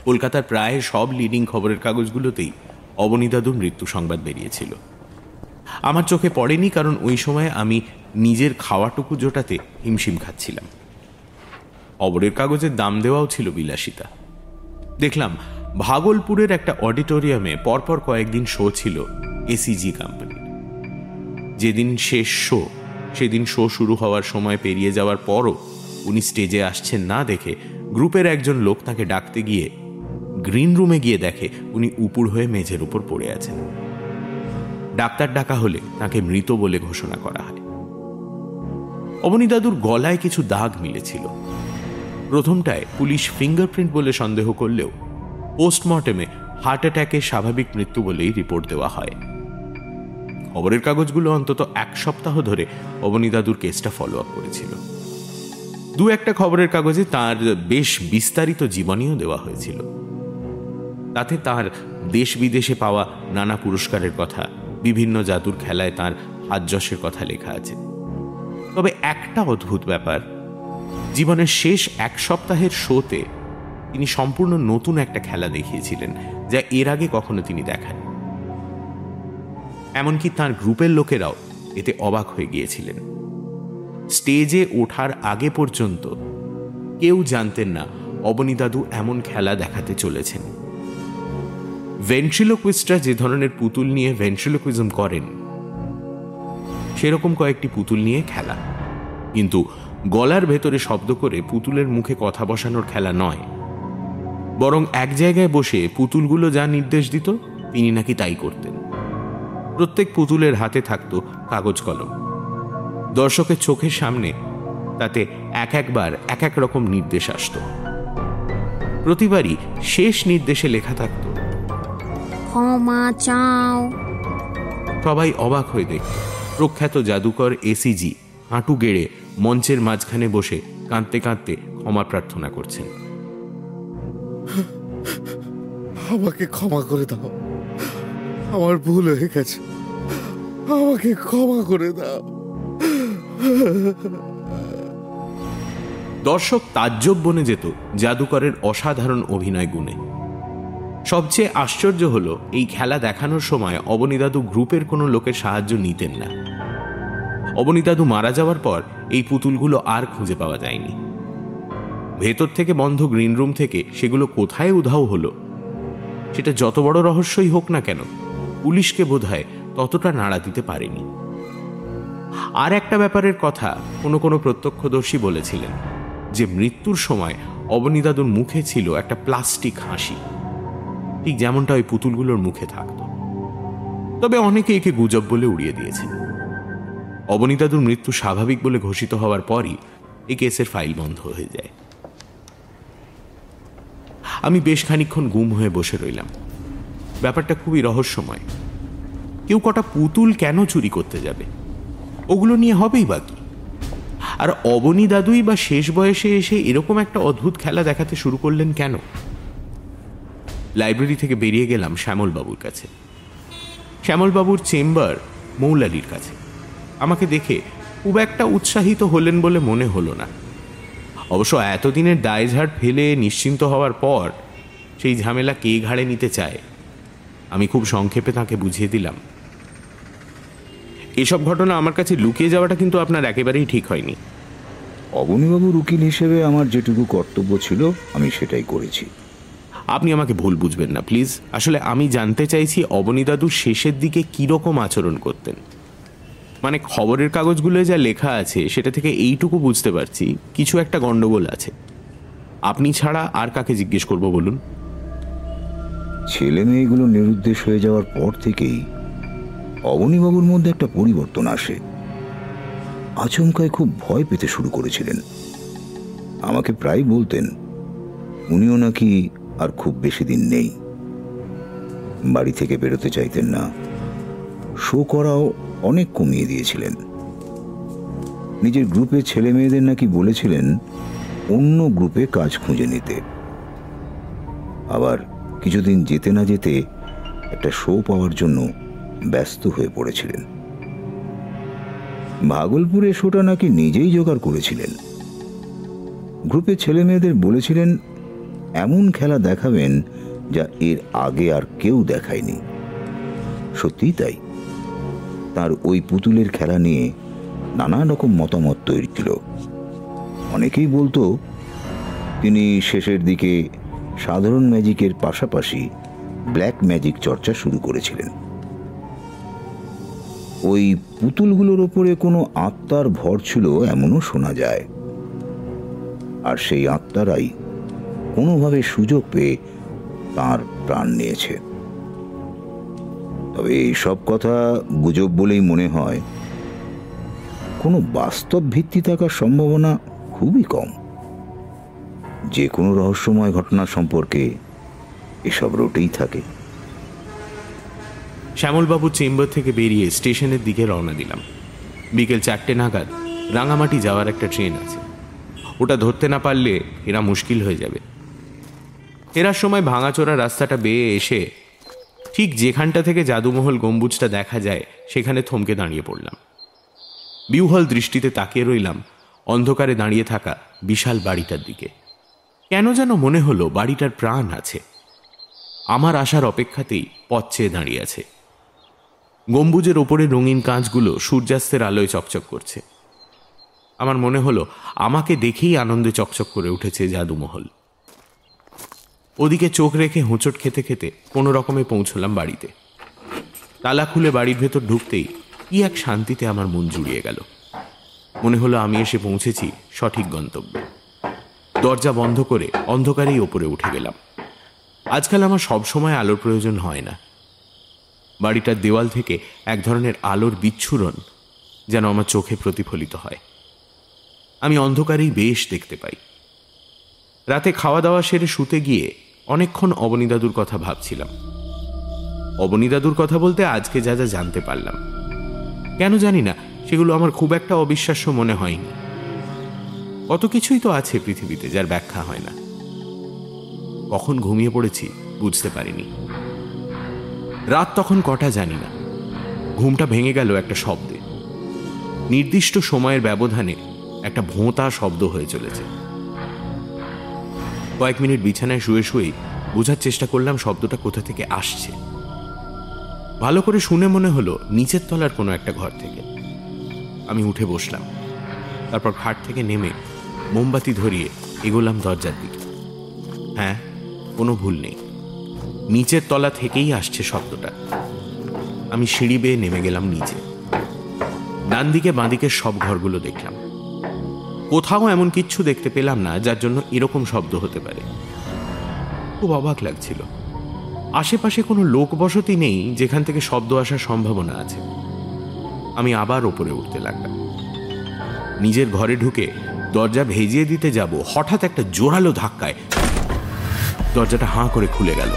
S2: কলকাতার প্রায় সব লিডিং খবরের কাগজগুলোতেই অবনী দাদুর মৃত্যু সংবাদ বেরিয়েছিল। আমার চোখে পড়েনি কারণ ওই সময় আমি নিজের খাওয়াটুকু জোটাতে হিমশিম খাচ্ছিলাম। খবরের কাগজের দাম দেওয়াও ছিল বিলাসিতা। দেখলাম ভাগলপুরের একটা অডিটোরিয়ামে পরপর কয়েকদিন শো ছিল এসিজি কোম্পানি যেদিন শেষ শো, সেদিন শো শুরু হওয়ার সময় পেরিয়ে যাওয়ার পরও উনি স্টেজে আসছেন না দেখে গ্রুপের একজন লোক তাকে ডাকতে গিয়ে গ্রিন রুমে গিয়ে দেখে উনি উপুর হয়ে মেঝের উপর পড়ে আছেন। ডাক্তার ডাকা হলে তাকে মৃত বলে ঘোষণা করা হয়। অবনী দাদুর গলায় কিছু দাগ মিলেছিল। প্রথমটায় পুলিশ ফিঙ্গারপ্রিন্ট বলে সন্দেহ করলেও পোস্টমর্টেমে হার্ট অ্যাটাকে স্বাভাবিক মৃত্যু বলেই রিপোর্ট দেওয়া হয়। খবরের কাগজগুলো অন্তত এক সপ্তাহ ধরে অবনী দাদুর কেসটা ফলো আপ করেছিল। দু একটা খবরের কাগজে তার বেশ বিস্তারিত জীবনীও দেওয়া হয়েছিল। তাতে তার দেশ বিদেশে পাওয়া নানা পুরস্কারের কথা, বিভিন্ন জাদুর খেলায় তার হাতযশের কথা লেখা আছে। তবে একটা অদ্ভুত ব্যাপার, জীবনের শেষ এক সপ্তাহের শোতে তিনি সম্পূর্ণ নতুন একটা খেলা দেখিয়েছিলেন, যা এর আগে কখনো তিনি দেখান এমনকি তার গ্রুপের লোকেরাও এতে অবাক হয়ে গিয়েছিলেন। স্টেজে ওঠার আগে পর্যন্ত কেউ জানতেন না অবনী দাদু এমন খেলা দেখাতে চলেছেন। ভেন্ট্রিলোকুইস্টরা যে ধরনের পুতুল নিয়ে ভেন্ট্রিলোকুইজম করেন, সেরকম কয়েকটি পুতুল নিয়ে খেলা। কিন্তু গলার ভেতরে শব্দ করে পুতুলের মুখে কথা বসানোর খেলা নয়। বরং এক জায়গায় বসে পুতুলগুলো যা নির্দেশ দিত তিনি নাকি তাই করতেন। প্রত্যেক পুতুলের হাতে থাকতো কাগজ কলম। দর্শকের চোখের সামনে তাতে এক একবার এক এক রকম নির্দেশ আসত। প্রতিবারই শেষ নির্দেশে লেখা থাকতো
S7: ক্ষমা চাও।
S2: সবাই অবাক হয়ে দেখত প্রখ্যাত জাদুকর এসিজি হাঁটু গেড়ে মঞ্চের মাঝখানে বসে কাঁদতে কাঁদতে ক্ষমা প্রার্থনা করছেন।
S8: আমাকে ক্ষমা করে দাও। আমার ভুল হয়ে গেছে। আমাকে ক্ষমা করে দাও।
S2: দর্শক তাজ্জব বনে যেত জাদুকরের অসাধারণ অভিনয় গুণে। সবচেয়ে আশ্চর্য হলো, এই খেলা দেখানোর সময় অবনীদাদু গ্রুপের কোনো লোকের সাহায্য নিতেন না। অবনীদাদু মারা যাওয়ার পর এই পুতুলগুলো আর খুঁজে পাওয়া যায়নি। ভেতর থেকে বন্ধ গ্রিন রুম থেকে সেগুলো কোথায় উধাও হলো? সেটা যত বড় রহস্যই হোক না কেন, পুলিশকে বোধহয় ততটা নাড়া দিতে পারেনি। আর একটা ব্যাপারের কথা কোনো কোনো প্রত্যক্ষদর্শী বলেছিলেন, যে মৃত্যুর সময় অবনীদাদুর মুখে ছিল একটা প্লাস্টিক হাসি। ঠিক যেমনটা ওই পুতুলগুলোর মুখে থাকত। তবে অনেকে একে গুজব বলে উড়িয়ে দিয়েছে। অবনীদাদুর মৃত্যু স্বাভাবিক বলে ঘোষিত হওয়ার পরই এই কেসের ফাইল বন্ধ হয়ে যায়। আমি বেশ খানিক্ষণ গুম হয়ে বসে রইলাম। ব্যাপারটা খুবই রহস্যময়। কেউ কটা পুতুল কেন চুরি করতে যাবে? ওগুলো নিয়ে হবেই বা কি? আর অবনী দাদুই বা শেষ বয়সে এসে এরকম একটা অদ্ভুত খেলা দেখাতে শুরু করলেন কেন? লাইব্রেরি থেকে বেরিয়ে গেলাম শ্যামলবাবুর কাছে। শ্যামলবাবুর চেম্বার মৌলালির কাছে। আমাকে দেখে খুব একটা উৎসাহিত হলেন বলে মনে হলো না। অবশ্য এতদিনের দায়ঝাড় ফেলে নিশ্চিন্ত হওয়ার পর সেই ঝামেলা কে ঘাড়ে নিতে চায় আমি খুব সংক্ষেপে তাকে বুঝিয়ে দিলাম। এসব ঘটনা আমার কাছে লুকিয়ে যাওয়াটা কিন্তু আপনার একেবারেই ঠিক হয়নি।
S4: অবনীবাবুর উকিল হিসেবে আমার যেটুকু কর্তব্য ছিল আমি সেটাই করেছি।
S2: আপনি আমাকে ভুল বুঝবেন না প্লিজ। আসলে আমি জানতে চাইছি অবনী দাদু শেষের দিকে কীরকম আচরণ করতেন। মানে খবরের কাগজগুলোয় যা লেখা আছে, সেটা থেকে এইটুকু বুঝতে পারছি, কিছু একটা গন্ডগোল আছে। আপনি ছাড়া আর কাকে জিজ্ঞেস করব বলুন?
S4: ছেলে মেয়েগুলো নিরুদ্দেশ হয়ে যাওয়ার পর থেকেই অবনীবাবুর মধ্যে একটা পরিবর্তন আসে। আচমকায় খুব ভয় পেতে শুরু করেছিলেন। আমাকে প্রায় বলতেন, উনিও নাকি আর খুব বেশি দিন নেই। বাড়ি থেকে বেরোতে চাইতেন না। শো করাও অনেক কমিয়ে দিয়েছিলেন। নিজের গ্রুপের ছেলে মেয়েদের নাকি বলেছিলেন, অন্য গ্রুপে কাজ খুঁজে নিতে। আবার কিছুদিন যেতে না যেতে একটা শো পাওয়ার জন্য ব্যস্ত হয়ে পড়েছিলেন। ভাগলপুরে শোটা নাকি নিজেই জোগাড় করেছিলেন। গ্রুপের ছেলে মেয়েদের বলেছিলেন, এমন খেলা দেখাবেন যা এর আগে আর কেউ দেখায়নি। সত্যিই তাই। তার ওই পুতুলের খেলা নিয়ে নানা রকম মতামত তৈরি ছিল। অনেকেই বলতো, তিনি শেষের দিকে সাধারণ ম্যাজিকের পাশাপাশি ব্ল্যাক ম্যাজিক চর্চা শুরু করেছিলেন। ওই পুতুলগুলোর ওপরে কোনো আত্মার ভর ছিল এমনও শোনা যায়। আর সেই আত্মারাই কোনোভাবে সুযোগ পেয়ে তার প্রাণ নিয়েছে। তবে এইসব কথা গুজব বলেই মনে হয়। কোনো বাস্তব ভিত্তি থাকার সম্ভাবনা খুবই কম। যে কোনো রহস্যময় ঘটনা সম্পর্কে এসব রোটেই থাকে।
S2: শ্যামলবাবুর চেম্বার থেকে বেরিয়ে স্টেশনের দিকে রওনা দিলাম। বিকেল চারটে নাগাদ রাঙামাটি যাওয়ার একটা ট্রেন আছে। ওটা ধরতে না পারলে এরা মুশকিল হয়ে যাবে। এরার সময় ভাঙাচোরা রাস্তাটা বেয়ে এসে ঠিক যেখানটা থেকে জাদুমহল গম্বুজটা দেখা যায়, সেখানে থমকে দাঁড়িয়ে পড়লাম। বিউহল দৃষ্টিতে তাকিয়ে রইলাম, অন্ধকারে দাঁড়িয়ে থাকা বিশাল বাড়িটার দিকে। কেন যেন মনে হলো বাড়িটার প্রাণ আছে। আমার আসার অপেক্ষাতেই পথ চেয়ে দাঁড়িয়ে আছে। গম্বুজের ওপরে রঙিন কাঁচগুলো সূর্যাস্তের আলোয় চকচক করছে। আমার মনে হলো, আমাকে দেখেই আনন্দে চকচক করে উঠেছে জাদুমহল। ওদিকে চোখ রেখে হোঁচট খেতে খেতে কোনো রকমে পৌঁছলাম বাড়িতে। তালা খুলে বাড়ির ভেতর ঢুকতেই কি এক শান্তিতে আমার মন জুড়িয়ে গেল। মনে হলো আমি এসে পৌঁছেছি সঠিক গন্তব্যে। দরজা বন্ধ করে অন্ধকারেই ওপরে উঠে গেলাম। আজকাল আমার সব সময় আলোর প্রয়োজন হয় না। বাড়িটার দেওয়াল থেকে এক ধরনের আলোর বিচ্ছুরণ যেন আমার চোখে প্রতিফলিত হয়। আমি অন্ধকারেই বেশ দেখতে পাই। রাতে খাওয়া দাওয়া সেরে শুতে গিয়ে অনেকক্ষণ অবনীদাদুর কথা ভাবছিলাম। অবনীদাদুর কথা বলতে আজকে যা যা জানতে পারলাম। কেন জানি না, সেগুলো আমার খুব একটা অবিশ্বাস্য মনে হয়নি। কত কিছুই তো আছে পৃথিবীতে যার ব্যাখ্যা হয় না। কখন ঘুমিয়ে পড়েছি বুঝতে পারিনি। রাত তখন কটা জানি না। ঘুমটা ভেঙে গেল একটা শব্দে। নির্দিষ্ট সময়ের ব্যবধানে একটা ভোঁতা শব্দ হয়ে চলেছে। কয়েক মিনিট বিছানায় শুয়ে শুয়েই বোঝার চেষ্টা করলাম শব্দটা কোথা থেকে আসছে। ভালো করে শুনে মনে হলো নিচের তলার কোনো একটা ঘর থেকে। আমি উঠে বসলাম। তারপর খাট থেকে নেমে মোমবাতি ধরিয়ে এগোলাম দরজার দিকে। হ্যাঁ কোনো ভুল নেই। নিচের তলা থেকেই আসছে শব্দটা। আমি সিঁড়ি বেয়ে নেমে গেলাম নিচে। ডান দিকে বাঁদিকে সব ঘরগুলো দেখলাম। কোথাও এমন কিচ্ছু দেখতে পেলাম না, যার জন্য এরকম শব্দ হতে পারে। খুব অবাক লাগছিল। আশেপাশে কোনো লোক বসতি নেই যেখান থেকে শব্দ আসার সম্ভাবনা আছে। আমি আবার ওপরে উঠতে লাগলাম। নিজের ঘরে ঢুকে দরজা ভেজিয়ে দিতে যাব, হঠাৎ একটা জোরালো ধাক্কায় দরজাটা হাঁ করে খুলে গেল।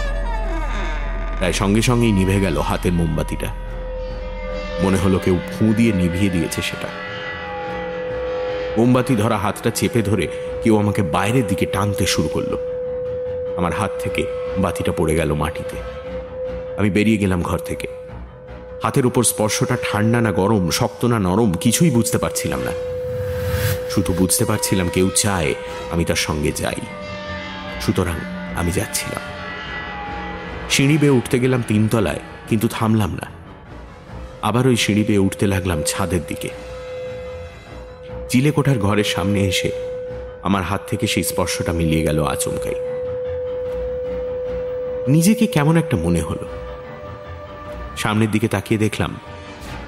S2: প্রায় সঙ্গে সঙ্গেই নিভে গেল হাতের মোমবাতিটা। মনে হলো কেউ ফুঁ দিয়ে নিভিয়ে দিয়েছে সেটা। মোমবাতি ধরা হাতটা চেপে ধরে কেউ আমাকে বাইরের দিকে টানতে শুরু করল। আমার হাত থেকে বাতিটা পড়ে গেল মাটিতে। আমি বেরিয়ে গেলাম ঘর থেকে। হাতের উপর স্পর্শটা ঠান্ডা না গরম, শক্ত না নরম, কিছুই বুঝতে পারছিলাম না। শুধু বুঝতে পারছিলাম কেউ চায় আমি তার সঙ্গে যাই। সুতরাং আমি যাচ্ছিলাম। সিঁড়ি বেয়ে উঠতে গেলাম তিনতলায়, কিন্তু থামলাম না। আবার ওই সিঁড়ি বেয়ে উঠতে লাগলাম ছাদের দিকে। চিলেকোঠার ঘরের সামনে এসে আমার হাত থেকে সেই স্পর্শটা মিলিয়ে গেল আচমকাই। নিজেকে কেমন একটা মনে হলো। সামনের দিকে তাকিয়ে দেখলাম,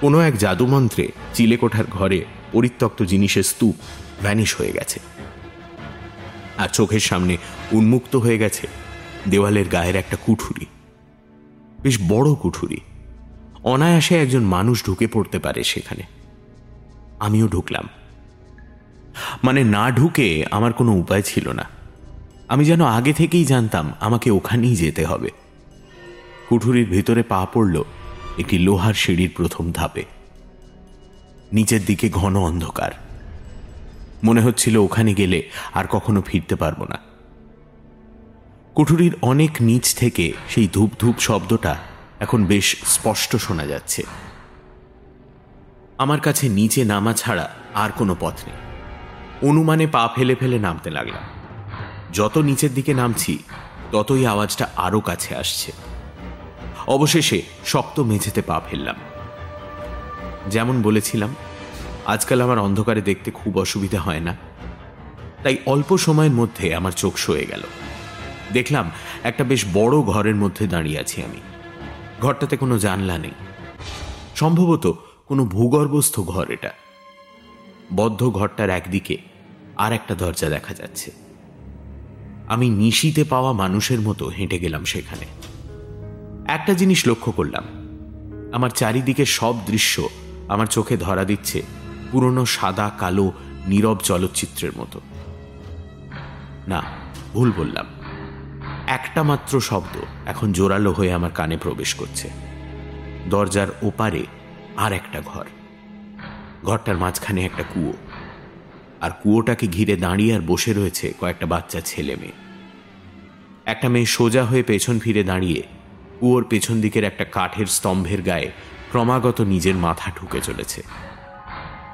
S2: কোনো এক জাদুমন্ত্রে চিলেকোঠার ঘরে পরিত্যক্ত জিনিসের স্তূপ ভ্যানিশ হয়ে গেছে। আর চোখের সামনে উন্মুক্ত হয়ে গেছে দেওয়ালের গায়ের একটা কুঠুরি। বেশ বড় কুঠুরি। অনায়াসে একজন মানুষ ঢুকে পড়তে পারে সেখানে। আমিও ঢুকলাম। মানে না ঢুকে আমার কোনো উপায় ছিল না। আমি যেন আগে থেকেই জানতাম আমাকে ওখানেই যেতে হবে। কুঠুরির ভিতরে পা পড়ল একটি লোহার সিঁড়ির প্রথম ধাপে। নিচের দিকে ঘন অন্ধকার। মনে হচ্ছিল ওখানে গেলে আর কখনো ফিরতে পারব না। কুঠুরির অনেক নিচ থেকে সেই ধূপ ধূপ শব্দটা এখন বেশ স্পষ্ট শোনা যাচ্ছে। আমার কাছে নিচে নামা ছাড়া আর কোনো পথ নেই। অনুমানে পা ফেলে ফেলে নামতে লাগলাম। যত নিচের দিকে নামছি, ততই আওয়াজটা আরও কাছে আসছে। অবশেষে শক্ত মেঝেতে পা ফেললাম। যেমন বলেছিলাম, আজকাল আমার অন্ধকারে দেখতে খুব অসুবিধা হয় না। তাই অল্প সময়ের মধ্যে আমার চোখ সয়ে গেল। দেখলাম একটা বেশ বড় ঘরের মধ্যে দাঁড়িয়ে আছি আমি। ঘরটাতে কোনো জানলা নেই। সম্ভবত কোনো ভূগর্ভস্থ ঘর এটা। বদ্ধ ঘরটার একদিকে আর একটা দরজা দেখা যাচ্ছে। আমি নিশিতে পাওয়া মানুষের মতো হেঁটে গেলাম সেখানে। একটা জিনিস লক্ষ্য করলাম। আমার চারিদিকে সব দৃশ্য আমার চোখে ধরা দিচ্ছে পুরনো সাদা, কালো, নীরব চলচ্চিত্রের মতো। না, ভুল বললাম। একটা মাত্র শব্দ এখন জোরালো হয়ে আমার কানে প্রবেশ করছে। দরজার ওপারে আর একটা ঘর। ঘরটার মাঝখানে একটা কুয়ো। আর কুয়োটাকে ঘিরে দাঁড়িয়ে আর বসে রয়েছে কয়েকটা বাচ্চা ছেলে মেয়ে। একটা মেয়ে সোজা হয়ে পেছন ফিরে দাঁড়িয়ে কুয়োর পেছন দিকের একটা কাঠের স্তম্ভের গায়ে ক্রমাগত নিজের মাথা ঢুকে চলেছে।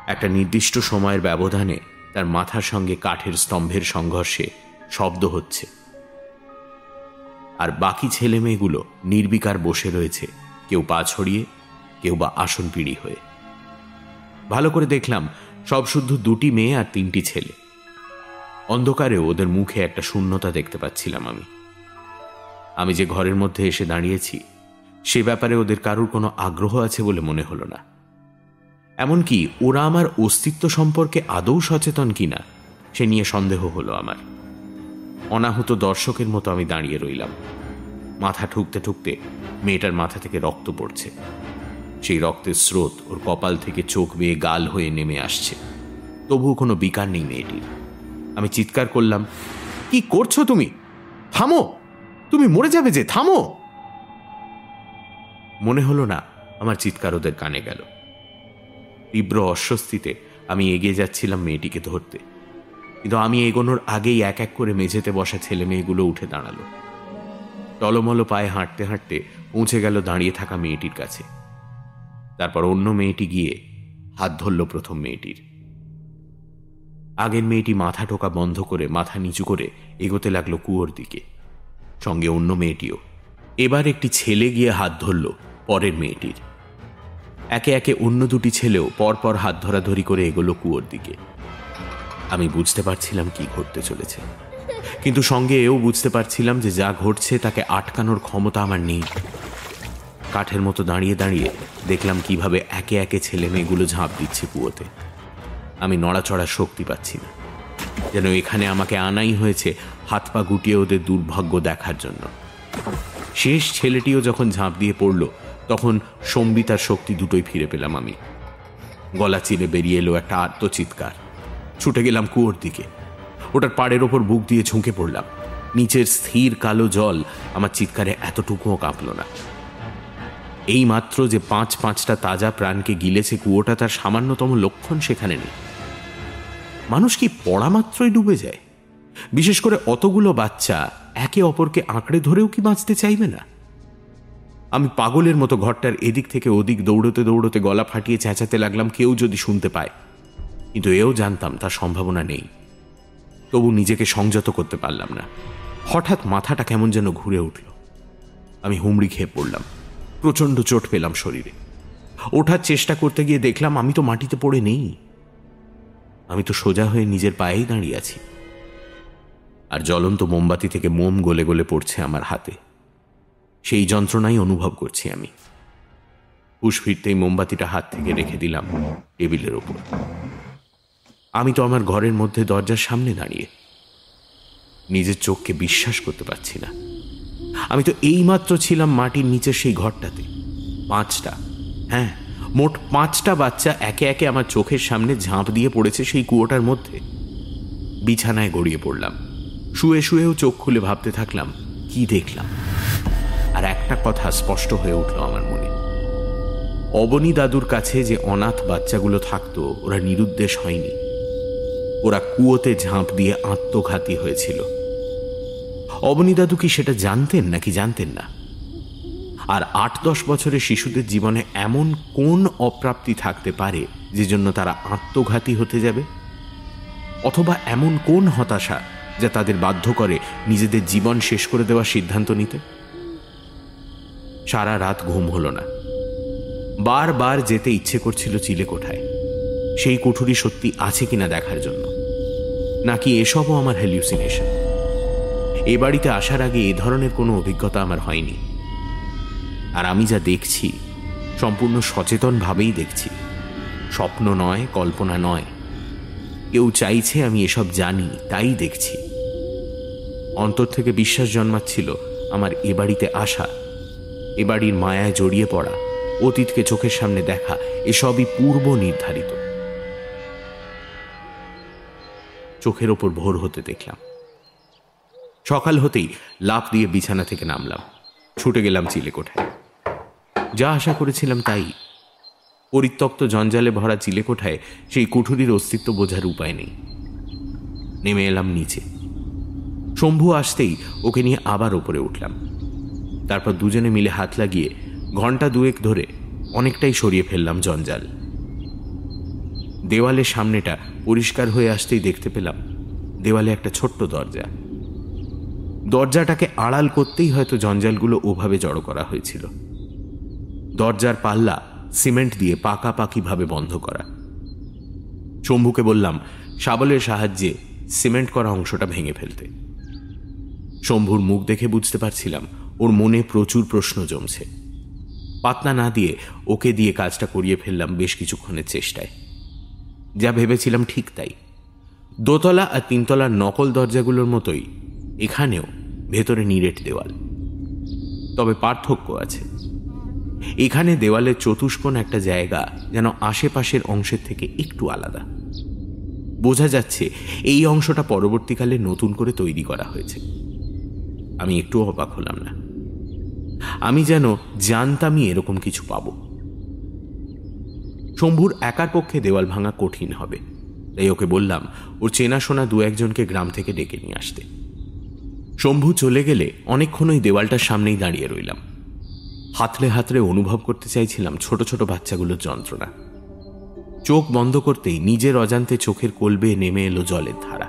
S2: একটা নির্দিষ্ট সময়ের ব্যবধানে তার মাথার সঙ্গে কাঠের স্তম্ভের সংঘর্ষে শব্দ হচ্ছে। আর বাকি ছেলে মেয়েগুলো নির্বিকার বসে রয়েছে, কেউ পা ছড়িয়ে, কেউ বা আসন পিড়ি হয়ে। ভালো করে দেখলাম, সব শুদ্ধ দুটি মেয়ে আর তিনটি ছেলে। অন্ধকারে ওদের মুখে একটা শূন্যতা দেখতে পাচ্ছিলাম আমি। আমি যে ঘরের মধ্যে এসে দাঁড়িয়েছি, সে ব্যাপারে ওদের কারুর কোনো আগ্রহ আছে বলে মনে হলো না। এমনকি ওরা আমার অস্তিত্ব সম্পর্কে আদৌ সচেতন কিনা, সে নিয়ে সন্দেহ হলো আমার। অনাহত দর্শকের মতো আমি দাঁড়িয়ে রইলাম। মাথা ঠুকতে ঠুকতে মেয়েটার মাথা থেকে রক্ত পড়ছে। সেই রক্তের স্রোত ওর কপাল থেকে চোখ বেয়ে গাল হয়ে নেমে আসছে। তবুও কোনো বিকার নেই মেয়েটির। আমি চিৎকার করলাম, কি করছ তুমি? থামো! তুমি মরে যাবে যে, থামো! মনে হলো না আমার চিৎকার ওদের কানে গেল। তীব্র অস্বস্তিতে আমি এগিয়ে যাচ্ছিলাম মেয়েটিকে ধরতে। কিন্তু আমি এগোনোর আগেই এক এক করে মেঝেতে বসা ছেলে মেয়েগুলো উঠে দাঁড়াল। টলমল পায়ে হাঁটতে হাঁটতে পৌঁছে গেল দাঁড়িয়ে থাকা মেয়েটির কাছে। তারপর অন্য মেয়েটি গিয়ে হাত ধরল প্রথম মেয়েটির। আগের মেয়েটি মাথা টোকা বন্ধ করে মাথা নিচু করে এগোতে লাগল কুয়োর দিকে, সঙ্গে অন্য মেয়েটিও। এবার একটি ছেলে গিয়ে হাত ধরল পরের মেয়েটির। একে একে অন্য দুটি ছেলেও পরপর হাত ধরাধরি করে এগোলো কুয়োর দিকে। আমি বুঝতে পারছিলাম কি ঘটতে চলেছে, কিন্তু সঙ্গে এও বুঝতে পারছিলাম যে যা ঘটছে তাকে আটকানোর ক্ষমতা আমার নেই। কাঠের মতো দাঁড়িয়ে দাঁড়িয়ে দেখলাম কীভাবে একে একে ছেলে মেয়েগুলো ঝাঁপ দিচ্ছে কুয়োতে। আমি নড়াচড়ার শক্তি পাচ্ছি না। যেন এখানে আমাকে আনাই হয়েছে হাত পা গুটিয়ে ওদের দুর্ভাগ্য দেখার জন্য। শেষ ছেলেটিও যখন ঝাঁপ দিয়ে পড়ল, তখন সম্বিতার শক্তি দুটোই ফিরে পেলাম আমি। গলা চিরে বেরিয়ে এলো একটা আত্মচিৎকার। ছুটে গেলাম কুয়োর দিকে। ওটার পাড়ের ওপর বুক দিয়ে ঝুঁকে পড়লাম। নিচের স্থির কালো জল আমার চিৎকারে এতটুকুও কাঁপল না। এই মাত্র যে পাঁচ পাঁচটা তাজা প্রাণকে গিলেছে কুয়োটা, তার সামান্যতম লক্ষণ সেখানে নেই। মানুষ কি পড়া মাত্রই ডুবে যায়? বিশেষ করে অতগুলো বাচ্চা একে অপরকে আঁকড়ে ধরেও কি বাঁচতে চাইবে না? আমি পাগলের মতো ঘরটার এদিক থেকে ওদিক দৌড়তে দৌড়তে গলা ফাটিয়ে চেঁচাতে লাগলাম, কেউ যদি শুনতে পায়। কিন্তু এও জানতাম, তার সম্ভাবনা নেই। তবু নিজেকে সংযত করতে পারলাম না। হঠাৎ মাথাটা কেমন যেন ঘুরে উঠল। আমি হুমড়ি খেয়ে পড়লাম। প্রচণ্ড চোট পেলাম শরীরে। ওঠার চেষ্টা করতে গিয়ে দেখলাম আমি তো মাটিতে পড়ে নেই। আমি তো সোজা হয়ে নিজের পায়েই দাঁড়িয়ে আছি। আর জ্বলন্ত মোমবাতি থেকে মোম গলে গলে পড়ছে আমার হাতে। সেই যন্ত্রণাই অনুভব করছি আমি। হুশ ফিরতেই মোমবাতিটা হাত থেকে রেখে দিলাম টেবিলের ওপর। আমি তো আমার ঘরের মধ্যে দরজার সামনে দাঁড়িয়ে নিজের চোখকে বিশ্বাস করতে পারছি না। আমি তো এইমাত্র ছিলাম মাটির নিচের সেই ঘরটাতে। পাঁচটা। হ্যাঁ মোট পাঁচটা বাচ্চা একে একে আমার চোখের সামনে ঝাঁপ দিয়ে পড়েছে সেই কুয়োটার মধ্যে। বিছানায় গড়িয়ে পড়লাম। শুয়ে শুয়েও চোখ খুলে ভাবতে থাকলাম, কি দেখলাম? আর একটা কথা স্পষ্ট হয়ে উঠল আমার মনে। অবনী দাদুর কাছে যে অনাথ বাচ্চাগুলো থাকতো, ওরা নিরুদ্দেশ হয়নি। ওরা কুয়োতে ঝাঁপ দিয়ে আত্মঘাতী হয়েছিল। অবনী দাদু কি সেটা জানতেন নাকি জানতেন না? আর আট দশ বছরের শিশুদের জীবনে এমন কোন অপ্রাপ্তি থাকতে পারে যে জন্য তারা আত্মঘাতী হতে যাবে? অথবা এমন কোন হতাশা যা তাদের বাধ্য করে নিজেদের জীবন শেষ করে দেওয়ার সিদ্ধান্ত নিতে? সারা রাত ঘুম হলো না। বারবার যেতে ইচ্ছে করছিল চিলে কোঠায়। সেই কুঠুরি সত্যি আছে কিনা দেখার জন্য। নাকি এসবও আমার হ্যালিউসিনেশন এ বাড়িতে আসার আগে এ ধরনের কোনো অভিজ্ঞতা আমার হয়নি। আর আমি যা দেখছি, সম্পূর্ণ সচেতনভাবেই দেখছি। স্বপ্ন নয়, কল্পনা নয়। কেউ চাইছে আমি এসব জানি, তাই দেখছি। অন্তর থেকে বিশ্বাস জন্মাচ্ছিল আমার এ বাড়িতে আসা, এ বাড়ির মায়ায় জড়িয়ে পড়া, অতীতকে চোখের সামনে দেখা, এসবই পূর্ব নির্ধারিত। চোখের ওপর ভোর হতে দেখলাম। সকাল হতেই লাফ দিয়ে বিছানা থেকে নামলাম। ছুটে গেলাম চিলেকোঠায় যা আশা করেছিলাম তাই। পরিত্যক্ত জঞ্জালে ভরা চিলেকোঠায় সেই কুঠুরির অস্তিত্ব বোঝার উপায় নেই। নেমে এলাম নিচে। শম্ভু আসতেই ওকে নিয়ে আবার ওপরে উঠলাম। তারপর দুজনে মিলে হাত লাগিয়ে ঘণ্টা দুয়েক ধরে অনেকটাই সরিয়ে ফেললাম জঞ্জাল। দেওয়ালের সামনেটা পরিষ্কার হয়ে আসতেই দেখতে পেলাম দেওয়ালে একটা ছোট্ট দরজা। দরজাটাকে আড়াল করতেই হয়তো জঞ্জালগুলো ওভাবে জড়ো করা হয়েছিল। দরজার পাল্লা সিমেন্ট দিয়ে পাকাপাকিভাবে বন্ধ করা। শম্ভুকে বললাম শাবলের সাহায্যে সিমেন্ট করা অংশটা ভেঙে ফেলতে। শম্ভুর মুখ দেখে বুঝতে পারছিলাম, ওর মনে প্রচুর প্রশ্ন জমছে। পাতনা না দিয়ে ওকে দিয়ে কাজটা করিয়ে ফেললাম বেশ কিছুক্ষণের চেষ্টায়। যা ভেবেছিলাম ঠিক তাই। দোতলা আর তিনতলার নকল দরজাগুলোর মতোই এখানেও ভেতরে নিরেট দেওয়াল। তবে পার্থক্য আছে। এখানে দেওয়ালের চতুষ্কোণ একটা জায়গা যেন আশেপাশের অংশের থেকে একটু আলাদা। বোঝা যাচ্ছে এই অংশটা পরবর্তীকালে নতুন করে তৈরি করা হয়েছে। আমি একটু অবাক হলাম না। আমি যেন জানতামই এরকম কিছু পাব। শম্ভুর একার পক্ষে দেওয়াল ভাঙা কঠিন হবে। তাই ওকে বললাম, ওর চেনাশোনা দু একজনকে গ্রাম থেকে ডেকে নিয়ে আসতে। শম্ভু চলে গেলে অনেকক্ষণ ওই দেওয়ালটার সামনেই দাঁড়িয়ে রইলাম। হাতলে হাতলে অনুভব করতে চাইছিলাম ছোট ছোট বাচ্চাগুলোর যন্ত্রণা। চোখ বন্ধ করতেই নিজের অজান্তে চোখের কোলবে নেমে এলো জলের ধারা।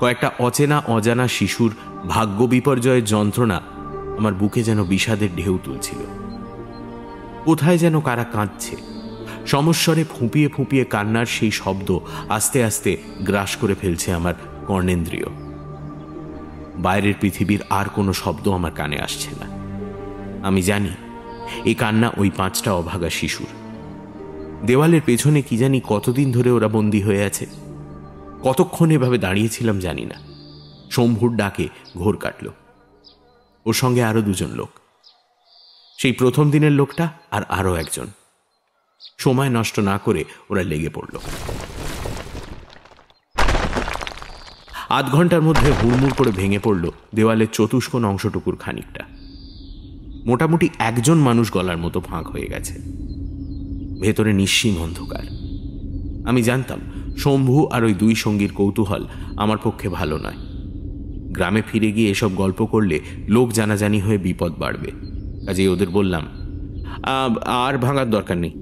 S2: কয়েকটা অচেনা অজানা শিশুর ভাগ্য বিপর্যয়ের যন্ত্রণা আমার বুকে যেন বিষাদের ঢেউ তুলছিল। কোথায় যেন কারা কাঁদছে। সমস্বরে ফুঁপিয়ে ফুঁপিয়ে কান্নার সেই শব্দ আস্তে আস্তে গ্রাস করে ফেলছে আমার কর্ণেন্দ্রিয়। বাইরের পৃথিবীর আর কোনো শব্দ আমার কানে আসছে না। আমি জানি, এই কান্না ওই পাঁচটা অভাগা শিশুর। দেওয়ালের পেছনে কি জানি কতদিন ধরে ওরা বন্দী হয়ে আছে। কতক্ষণ এভাবে দাঁড়িয়েছিলাম জানি না। শম্ভুর ডাকে ঘোর কাটল। ওর সঙ্গে আরও দুজন লোক। সেই প্রথম দিনের লোকটা আর আরও একজন। সময় নষ্ট না করে ওরা লেগে পড়ল। আধ ঘণ্টার মধ্যে হুড়মুড় করে ভেঙে পড়ল দেওয়ালের চতুষ্কোণ অংশটুকুর খানিকটা। মোটামুটি একজন মানুষ গলার মতো ফাঁক হয়ে গেছে। ভেতরে নিঃসীম অন্ধকার। আমি জানতাম, শম্ভু আর ওই দুই সঙ্গীর কৌতূহল আমার পক্ষে ভালো নয়। গ্রামে ফিরে গিয়ে এসব গল্প করলে লোক জানাজানি হয়ে বিপদ বাড়বে। কাজেই ওদের বললাম আর ভাঙার দরকার নেই।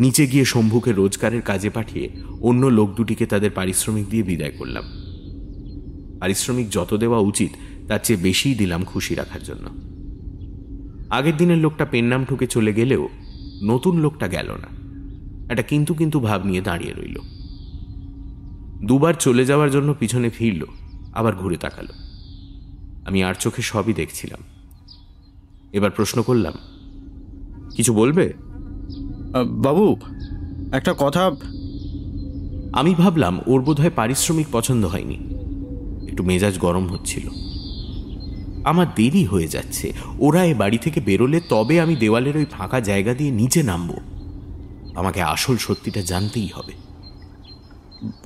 S2: নিচে গিয়ে শম্ভুকে রোজগারের কাজে পাঠিয়ে অন্য লোক দুটিকে তাদের পারিশ্রমিক দিয়ে বিদায় করলাম। পারিশ্রমিক যত দেওয়া উচিত, তার চেয়ে বেশিই দিলাম খুশি রাখার জন্য। আগের দিনের লোকটা পেন নাম ঠুকে চলে গেলেও নতুন লোকটা গেল না। একটা কিন্তু কিন্তু ভাব নিয়ে দাঁড়িয়ে রইল। দুবার চলে যাওয়ার জন্য পিছনে ফিরল, আবার ঘুরে তাকালো। আমি আর চোখে সবই দেখছিলাম। এবার প্রশ্ন করলাম, কিছু বলবে?
S9: বাবু একটা কথা
S2: আমি ভাবলাম ওর বোধহয় পারিশ্রমিক পছন্দ হয়নি। একটু মেজাজ গরম হচ্ছিল। আমার দেরি হয়ে যাচ্ছে। ওরা এ বাড়ি থেকে বেরোলে তবে আমি দেওয়ালের ওই ফাঁকা জায়গা দিয়ে নিচে নামবো। আমাকে আসল সত্যিটা জানতেই হবে।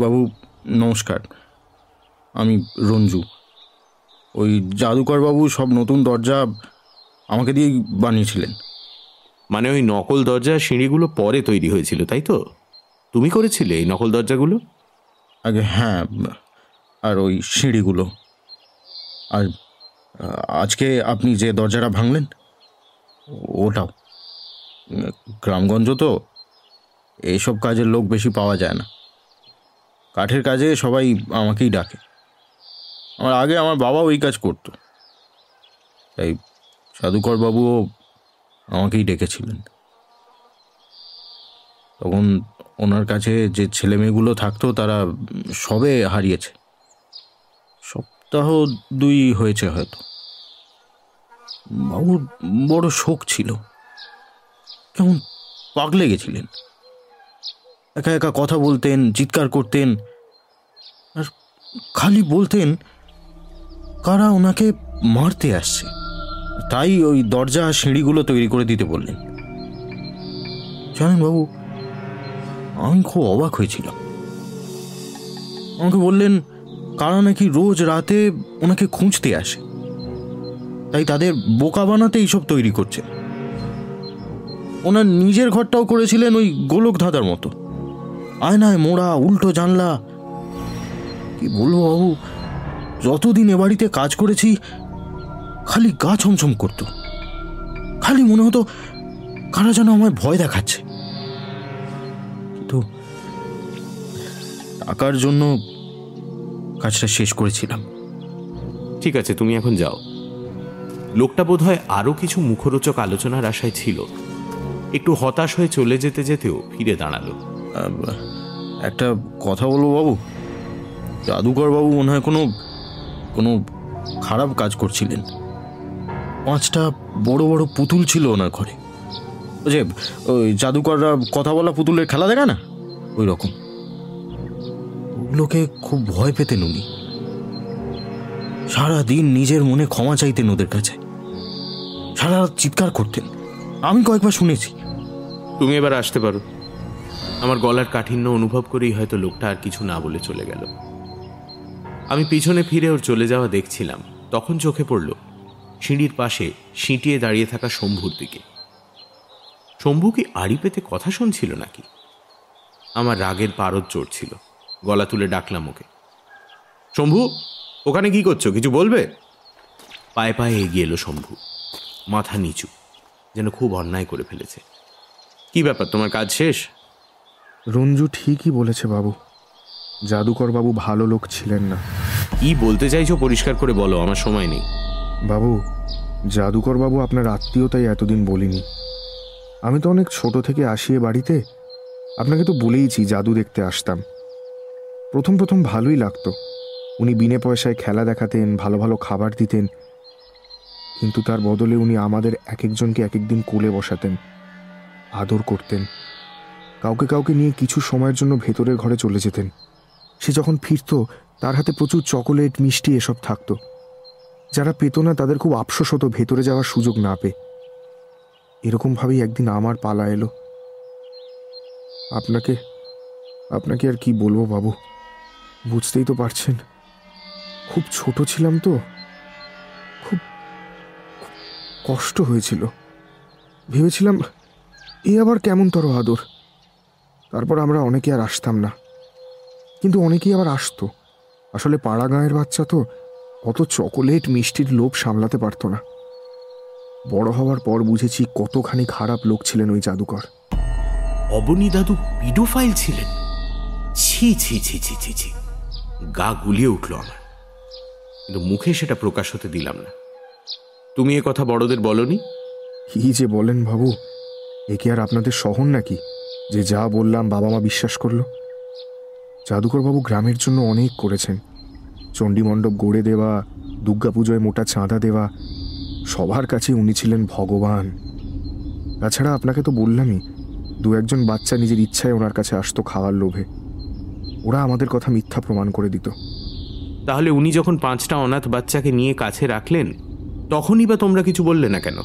S9: বাবু নমস্কার। আমি রঞ্জু। ওই জাদুকর বাবু সব নতুন দরজা আমাকে দিয়েই বানিয়েছিলেন।
S2: মানে ওই নকল দরজা সিঁড়িগুলো পরে তৈরি হয়েছিল, তাই তো? তুমি করেছিলে এই নকল দরজাগুলো?
S9: আগে হ্যাঁ আর ওই সিঁড়িগুলো। আর আজকে আপনি যে দরজাটা ভাঙলেন, ওটাও। গ্রামগঞ্জ তো এইসব কাজের লোক বেশি পাওয়া যায় না। কাঠের কাজে সবাই আমাকেই ডাকে। আমার আগে আমার বাবাও এই কাজ করতো। তাই সাধুকর বাবুও আমাকেই ডেকেছিলেন। তখন ওনার কাছে যে ছেলে মেয়েগুলো থাকতো, তারা সবে হারিয়েছে। সপ্তাহ দুই হয়েছে হয়তো। বাবুর বড় শোক ছিল। কেমন পাগলে গেছিলেন। একা একা কথা বলতেন, চিৎকার করতেন, আর খালি বলতেন, কারা ওনাকে মারতে আসছে। তাই ওই দরজা সিঁড়িগুলো তৈরি করে দিতে বললেন। জানেন বাবু, আমি খুব অবাক হয়েছিলাম। আমাকে বললেন, কারা নাকি রোজ রাতে ওনাকে খুঁজতে আসে। তাই তাদের বোকা বানাতে এইসব তৈরি করছে। ওনার নিজের ঘরটাও করেছিলেন ওই গোলক ধাঁধার মতো। আয়নায় মোড়া, উল্টো জানলা। কি বলব বাবু, যতদিন এ বাড়িতে কাজ করেছি খালি গা ছমছম করতো। খালি মনে হতো কারা যেন আমায় ভয় দেখাচ্ছে। কিন্তু টাকার জন্য কাজটা শেষ করেছিলাম।
S2: ঠিক আছে তুমি এখন যাও। লোকটা বোধহয় আরও কিছু মুখরোচক আলোচনার আশায় ছিল। একটু হতাশ হয়ে চলে যেতে যেতেও ফিরে দাঁড়াল।
S9: একটা কথা বলব বাবু? জাদুকর বাবু মনে হয় কোনো কোনো খারাপ কাজ করছিলেন। পাঁচটা বড় বড় পুতুল ছিল ওনার ঘরে। ওই যে, ওই জাদুকররা কথা বলা পুতুলের খেলা দেখা না? ওই রকম। ওগুলোকে খুব ভয় পেতেন উনি। সারা দিন নিজের মনে ক্ষমা চাইতেন ওদের কাছে। সারা চিৎকার করতেন। আমি কয়েকবার শুনেছি।
S2: তুমি এবার আসতে পারো। আমার গলার কাঠিন্য অনুভব করেই হয়তো লোকটা আর কিছু না বলে চলে গেল। আমি পিছনে ফিরে ওর চলে যাওয়া দেখছিলাম। তখন চোখে পড়ল সিঁড়ির পাশে সিঁটিয়ে দাঁড়িয়ে থাকা শম্ভুর দিকে। শম্ভু কি আড়ি পেতে কথা শুনছিল নাকি? আমার রাগের পারদ চড়ছিল গলা তুলে ডাকলাম ওকে। শম্ভু ওখানে কি করছ কিছু বলবে? পায়ে পায়ে এগিয়ে এলো শম্ভু মাথা নিচু যেন খুব অন্যায় করে ফেলেছে। কি ব্যাপার তোমার কাজ শেষ?
S6: রঞ্জু ঠিকই বলেছে বাবু জাদুকর বাবু ভালো লোক ছিলেন না।
S2: কি বলতে চাইছো পরিষ্কার করে বলো আমার সময় নেই।
S6: বাবু জাদুকর বাবু আপনার আত্মীয় তাই এতদিন বলিনি। আমি তো অনেক ছোট থেকে আসি এ বাড়িতে। আপনাকে তো বলেইছি জাদু দেখতে আসতাম। প্রথম প্রথম ভালোই লাগতো। উনি বিনে পয়সায় খেলা দেখাতেন, ভালো ভালো খাবার দিতেন। কিন্তু তার বদলে উনি আমাদের এক একজনকে এক একদিন কোলে বসাতেন, আদর করতেন। কাউকে কাউকে নিয়ে কিছু সময়ের জন্য ভেতরের ঘরে চলে যেতেন। সে যখন ফিরতো, তার হাতে প্রচুর চকোলেট, মিষ্টি এসব থাকতো। যারা পেত না, তাদের খুব আফসোস হতো ভেতরে যাওয়ার সুযোগ না পেয়ে। এরকমভাবেই একদিন আমার পালা এলো। আপনাকে আপনাকে আর কি বলব বাবু? বুঝতেই তো পারছেন। খুব ছোট ছিলাম তো। খুব কষ্ট হয়েছিল। ভেবেছিলাম, এ আবার কেমন তর আদর? তারপর আমরা অনেকে আর আসতাম না। কিন্তু অনেকেই আবার আসতো। আসলে পাড়া গাঁয়ের বাচ্চা তো অত চকোলেট মিষ্টির লোভ সামলাতে পারতো না। বড় হওয়ার পর বুঝেছি কতখানি খারাপ লোক ছিলেন ওই জাদুকর।
S2: অবনী দাদু পিডোফাইল ছিলেন। ছি ছি ছি ছি ছি ছি। গা গুলিয়ে উঠল আমার। কিন্তু মুখে সেটা প্রকাশ হতে দিলাম না। তুমি এ কথা বড়দের বলনি?
S6: কি যে বলেন বাবু এ কি আর আপনাদের শহর নাকি? যে যা বললাম বাবা মা বিশ্বাস করল। জাদুকরবাবু গ্রামের জন্য অনেক করেছেন। চণ্ডীমণ্ডপ গড়ে দেওয়া দুর্গাপুজোয় মোটা চাঁদা দেওয়া সবার কাছে উনি ছিলেন ভগবান। তাছাড়া আপনাকে তো বললামই দু একজন বাচ্চা নিজের ইচ্ছায় ওনার কাছে আসতো খাওয়ার লোভে। ওরা আমাদের কথা মিথ্যা প্রমাণ করে দিত।
S2: তাহলে উনি যখন পাঁচটা অনাথ বাচ্চাকে নিয়ে কাছে রাখলেন তখনই বা তোমরা কিছু বললে না কেন?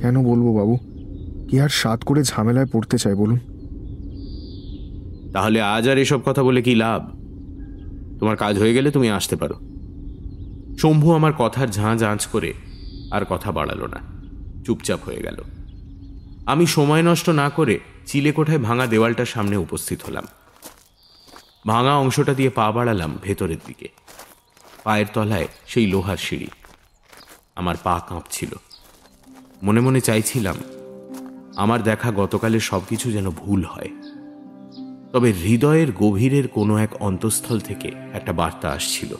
S6: কেন বলব বাবু? কি আর সাত করে ঝামেলায় পড়তে চাই বলুন?
S2: তাহলে আজ আর এসব কথা বলে কি লাভ? তোমার কাজ হয়ে গেলে তুমি আসতে পারো। শম্ভু আমার কথার ঝাঁ ঝাঁচ করে আর কথা বাড়ালো না। চুপচাপ হয়ে গেল। আমি সময় নষ্ট না করে চিলেকোঠায় ভাঙা দেওয়ালটার সামনে উপস্থিত হলাম। ভাঙা অংশটা দিয়ে পা বাড়ালাম ভেতরের দিকে। পায়ের তলায় সেই লোহার সিঁড়ি। আমার পা কাঁপছিল। মনে মনে চাইছিলাম, আমার দেখা গতকালের সবকিছু যেন ভুল হয়। তবে হৃদয়ের গভীরের কোনো এক অন্তঃস্থল থেকে একটা বার্তা আসছিল।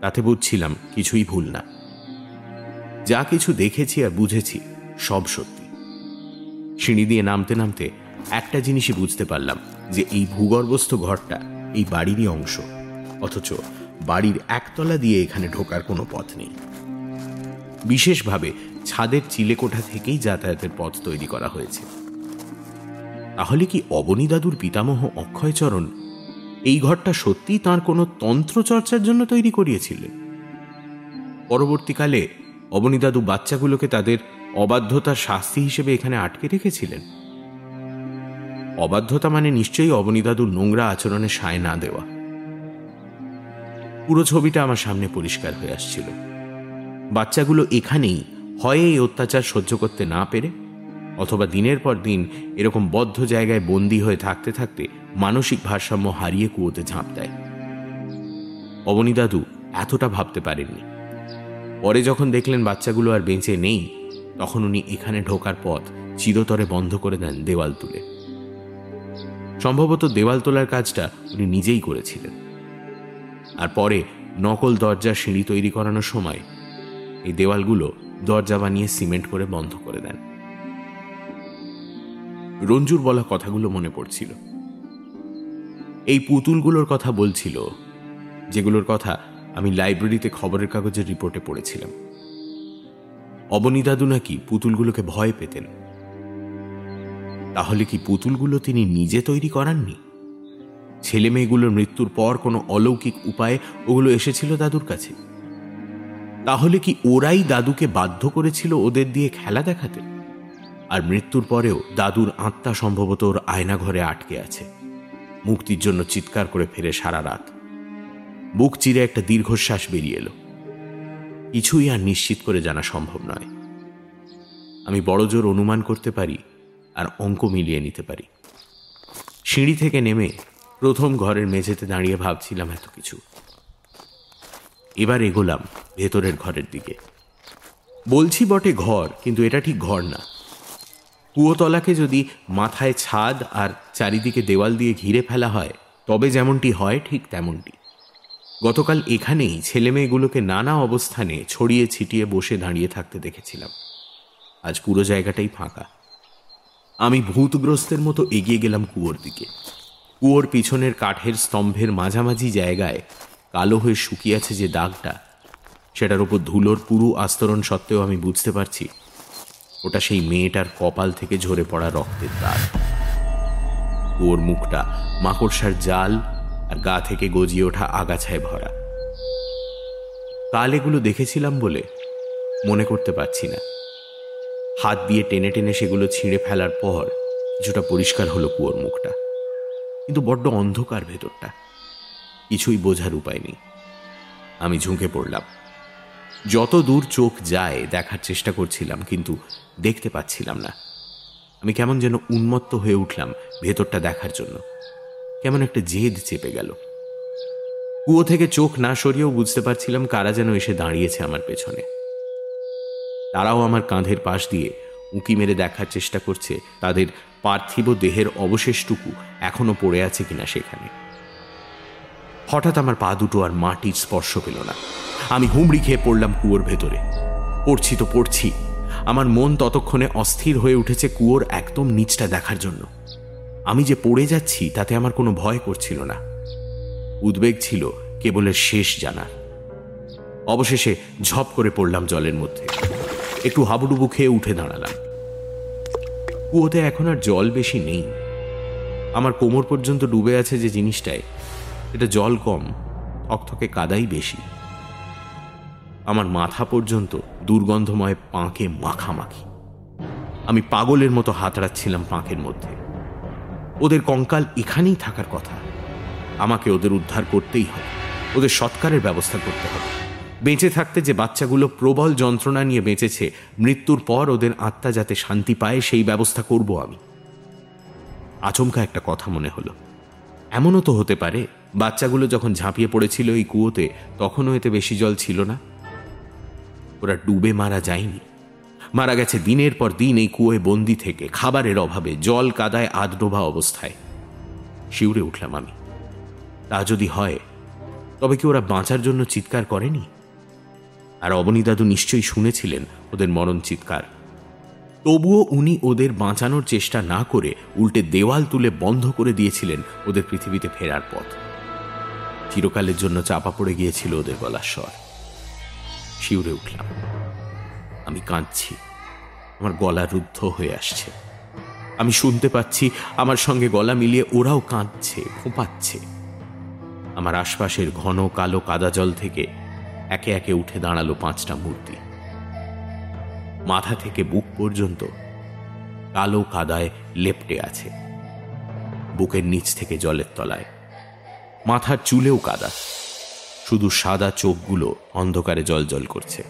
S2: তাতে বুঝছিলাম কিছুই ভুল না। যা কিছু দেখেছি আর বুঝেছি সব সত্যি। সিঁড়ি দিয়ে নামতে নামতে একটা জিনিসই বুঝতে পারলাম যে এই ভূগর্ভস্থ ঘরটা এই বাড়িরই অংশ, অথচ বাড়ির একতলা দিয়ে এখানে ঢোকার কোনো পথ নেই। বিশেষভাবে ছাদের চিলেকোঠা থেকেই যাতায়াতের পথ তৈরি করা হয়েছে। তাহলে কি অবনী দাদুর পিতামহ অক্ষয়চরণ এই ঘরটা সত্যি তার কোনো তন্ত্র চর্চার জন্য তৈরি করিয়েছিলেন? পরবর্তীকালে অবনী দাদু বাচ্চাগুলোকে তাদের অবাধ্যতার শাস্তি হিসেবে এখানে আটকে রেখেছিলেন। অবাধ্যতা মানে নিশ্চয়ই অবনী দাদুর নোংরা আচরণে সায় না দেওয়া। পুরো ছবিটা আমার সামনে পরিষ্কার হয়ে আসছিল। বাচ্চাগুলো এখানেই হয় এই অত্যাচার সহ্য করতে না পেরে অথবা দিনের পর দিন এরকম বদ্ধ জায়গায় বন্দি হয়ে থাকতে থাকতে মানসিক ভারসাম্য হারিয়ে কুয়োতে ঝাঁপ দেয়। অবনী দাদু এতটা ভাবতে পারেননি। পরে যখন দেখলেন বাচ্চাগুলো আর বেঁচে নেই, তখন উনি এখানে ঢোকার পথ চিরতরে বন্ধ করে দেন দেওয়াল তুলে। সম্ভবত দেওয়াল তোলার কাজটা উনি নিজেই করেছিলেন। আর পরে নকল দরজার সিঁড়ি তৈরি করানোর সময় এই দেওয়ালগুলো দরজা বানিয়ে সিমেন্ট করে বন্ধ করে দেন। রঞ্জুর বলা কথাগুলো মনে পড়ছিল। এই পুতুলগুলোর কথা বলছিল, যেগুলোর কথা আমি লাইব্রেরিতে খবরের কাগজের রিপোর্টে পড়েছিলাম। অবনী দাদু নাকি পুতুলগুলোকে ভয় পেতেন। তাহলে কি পুতুলগুলো তিনি নিজে তৈরি করাননি? ছেলে মেয়েগুলোর মৃত্যুর পর কোনো অলৌকিক উপায়ে ওগুলো এসেছিল দাদুর কাছে? তাহলে কি ওরাই দাদুকে বাধ্য করেছিল ওদের দিয়ে খেলা দেখাতে? আর মৃত্যুর পরেও দাদুর আত্মা সম্ভবত ওর আয়নাঘরে আটকে আছে। মুক্তির জন্য চিৎকার করে ফেরে সারা রাত। বুক চিরে একটা দীর্ঘশ্বাস বেরিয়ে এলো। কিছুই আর নিশ্চিত করে জানা সম্ভব নয়। আমি বড় জোর অনুমান করতে পারি আর অঙ্ক মিলিয়ে নিতে পারি। সিঁড়ি থেকে নেমে প্রথম ঘরের মেঝেতে দাঁড়িয়ে ভাবছিলাম এত কিছু। এবার এগোলাম ভেতরের ঘরের দিকে। বলছি বটে ঘর, কিন্তু এটা ঠিক ঘর না। কুয়োতলাকে যদি মাথায় ছাদ আর চারিদিকে দেওয়াল দিয়ে ঘিরে ফেলা হয়, তবে যেমনটি হয় ঠিক তেমনটি। গতকাল এখানেই ছেলেমেয়েগুলোকে নানা অবস্থানে ছড়িয়ে ছিটিয়ে বসে দাঁড়িয়ে থাকতে দেখেছিলাম। আজ পুরো জায়গাটাই ফাঁকা। আমি ভূতগ্রস্তের মতো এগিয়ে গেলাম কুয়োর দিকে। কুয়োর পিছনের কাঠের স্তম্ভের মাঝামাঝি জায়গায় কালো হয়ে শুকিয়ে আছে যে দাগটা, সেটার উপর ধুলোর পুরু আস্তরণ সত্ত্বেও আমি বুঝতে পারছি ওটা সেই মেয়েটার কপাল থেকে ঝরে পড়া রক্তের দাগ। কুয়োর মুখটা মাকড়সার জাল আর গা থেকে গজিয়ে ওঠা আগাছায় ভরা। কাল এগুলো দেখেছিলাম বলে মনে করতে পারছি না। হাত দিয়ে টেনে টেনে সেগুলো ছিঁড়ে ফেলার পর কিছুটা পরিষ্কার হলো কুয়োর মুখটা। কিন্তু বড্ড অন্ধকার ভেতরটা। কিছুই বোঝার উপায় নেই। আমি ঝুঁকে পড়লাম। যত দূর চোখ যায় দেখার চেষ্টা করছিলাম, কিন্তু দেখতে পাচ্ছিলাম না। আমি কেমন যেন উন্মত্ত হয়ে উঠলাম ভেতরটা দেখার জন্য। কেমন একটা জেদ চেপে গেল। কুয়ো থেকে চোখ না সরিয়েও বুঝতে পারছিলাম কারা যেন এসে দাঁড়িয়েছে আমার পেছনে। তারাও আমার কাঁধের পাশ দিয়ে উঁকি মেরে দেখার চেষ্টা করছে তাদের পার্থিব দেহের অবশেষটুকু এখনও পড়ে আছে কিনা সেখানে। হঠাৎ আমার পা দুটো আর মাটির স্পর্শ পেল না। আমি হুমড়ি খেয়ে পড়লাম কুয়োর ভেতরে। পড়ছি তো পড়ছি। আমার মন ততক্ষণে অস্থির হয়ে উঠেছে কুয়োর একদম নিচটা দেখার জন্য। আমি যে পড়ে যাচ্ছি, তাতে আমার কোনো ভয় করছিল না। উদ্বেগ ছিল কেবলের শেষ জানার অবশেষে ঝপ করে পড়লাম জলের মধ্যে। একটু হাবুডুবু খেয়ে উঠে দাঁড়ালাম। কুয়োতে এখন আর জল বেশি নেই। আমার কোমর পর্যন্ত ডুবে আছে যে জিনিসটায়। এটা জল কম থকথকে কাদাই বেশি। আমার মাথা পর্যন্ত দুর্গন্ধময় পাঁকে মাখামাখি। আমি পাগলের মতো হাতড়াচ্ছিলাম পাঁকের মধ্যে। ওদের কঙ্কাল এখানেই থাকার কথা। আমাকে ওদের উদ্ধার করতেই হবে। ওদের সৎকারের ব্যবস্থা করতে হবে। বেঁচে থাকতে যে বাচ্চাগুলো প্রবল যন্ত্রণা নিয়ে বেঁচেছে, মৃত্যুর পর ওদের আত্মা যাতে শান্তি পায়, সেই ব্যবস্থা করব আমি। আচমকা একটা কথা মনে হলো। এমনও তো হতে পারে, বাচ্চাগুলো যখন ঝাঁপিয়ে পড়েছিল এই কুয়োতে, তখনও এতে বেশি জল ছিল না। ওরা ডুবে মারা যায়নি। মারা গেছে দিনের পর দিন এই কুয়োয় বন্দি থেকে, খাবারের অভাবে, জল কাদায় আধডোভা অবস্থায়। শিউরে উঠলাম আমি। তা যদি হয়, তবে কি ওরা বাঁচার জন্য চিৎকার করেনি? আর অবনী দাদু নিশ্চয়ই শুনেছিলেন ওদের মরণ চিৎকার। তবুও উনি ওদের বাঁচানোর চেষ্টা না করে উল্টে দেওয়াল তুলে বন্ধ করে দিয়েছিলেন ওদের পৃথিবীতে ফেরার পথ। চিরকালের জন্য চাপা পড়ে গিয়েছিল ওদের গলার স্বর। শিউরে উঠলাম। আমি কাঁদছি। আমার গলা রুদ্ধ হয়ে আসছে। আমি শুনতে পাচ্ছি আমার সঙ্গে গলা মিলিয়ে ওরাও কাঁদছে ফোঁপাচ্ছে আমার আশপাশের ঘন কালো কাদা জল থেকে একে একে উঠে দাঁড়াল পাঁচটা মূর্তি। মাথা থেকে বুক পর্যন্ত কালো কাদায় লেপটে আছে। বুকের নিচ থেকে জলের তলায়। মাথার চুলেও কাদা। শুধু সাদা চোখগুলো অন্ধকারে জল করছে।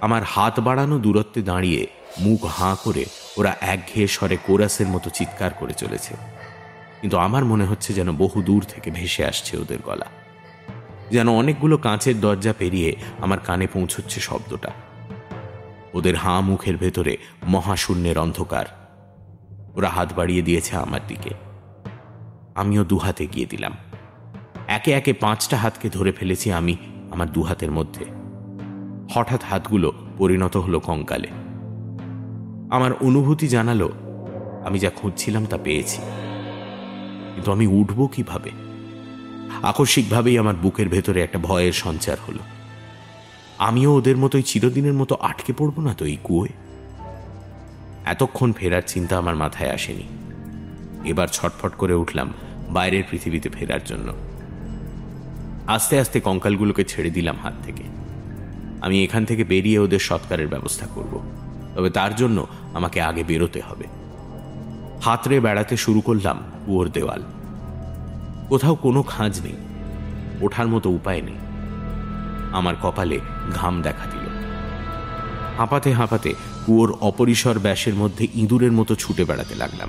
S2: আমার হাত বাড়ানো দূরত্বে দাঁড়িয়ে মুখ হাঁ করে ওরা একঘেয়ে স্বরে কোরাসের মতো চিৎকার করে চলেছে। কিন্তু আমার মনে হচ্ছে যেন বহু দূর থেকে ভেসে আসছে ওদের গলা। যেন অনেকগুলো কাঁচের দরজা পেরিয়ে আমার কানে পৌঁছচ্ছে শব্দটা। ওদের হাঁ মুখের ভেতরে মহাশূন্যের অন্ধকার। ওরা হাত বাড়িয়ে দিয়েছে আমার দিকে। আমিও দুহাতে গিয়ে দিলাম। একে একে পাঁচটা হাতকে ধরে ফেলেছি আমি আমার দুহাতের মধ্যে। হঠাৎ হাতগুলো পরিণত হলো কঙ্কালে। আমার অনুভূতি জানালো, আমি যা খুঁজছিলাম তা পেয়েছি। কিন্তু আমি উঠব কীভাবে? আকস্মিকভাবেই আমার বুকের ভেতরে একটা ভয়ের সঞ্চার হলো। আমিও ওদের মতোই চিরদিনের মতো আটকে পড়ব না তো এই কুয়োয়? এতক্ষণ ফেরার চিন্তা আমার মাথায় আসেনি। এবার ছটফট করে উঠলাম বাইরের পৃথিবীতে ফেরার জন্য। আস্তে আস্তে কঙ্কালগুলোকে ছেড়ে দিলাম হাত থেকে। আমি এখান থেকে বেরিয়ে ওদের সৎকারের ব্যবস্থা করব। তবে তার জন্য আমাকে আগে বেরোতে হবে। হাতরে বেড়াতে শুরু করলাম কুয়োর দেওয়াল। কোথাও কোনো খাঁজ নেই। ওঠার মতো উপায় নেই। আমার কপালে ঘাম দেখা দিল। হাঁপাতে হাঁপাতে কুয়োর অপরিসর ব্যাসের মধ্যে ইঁদুরের মতো ছুটে বেড়াতে লাগলাম।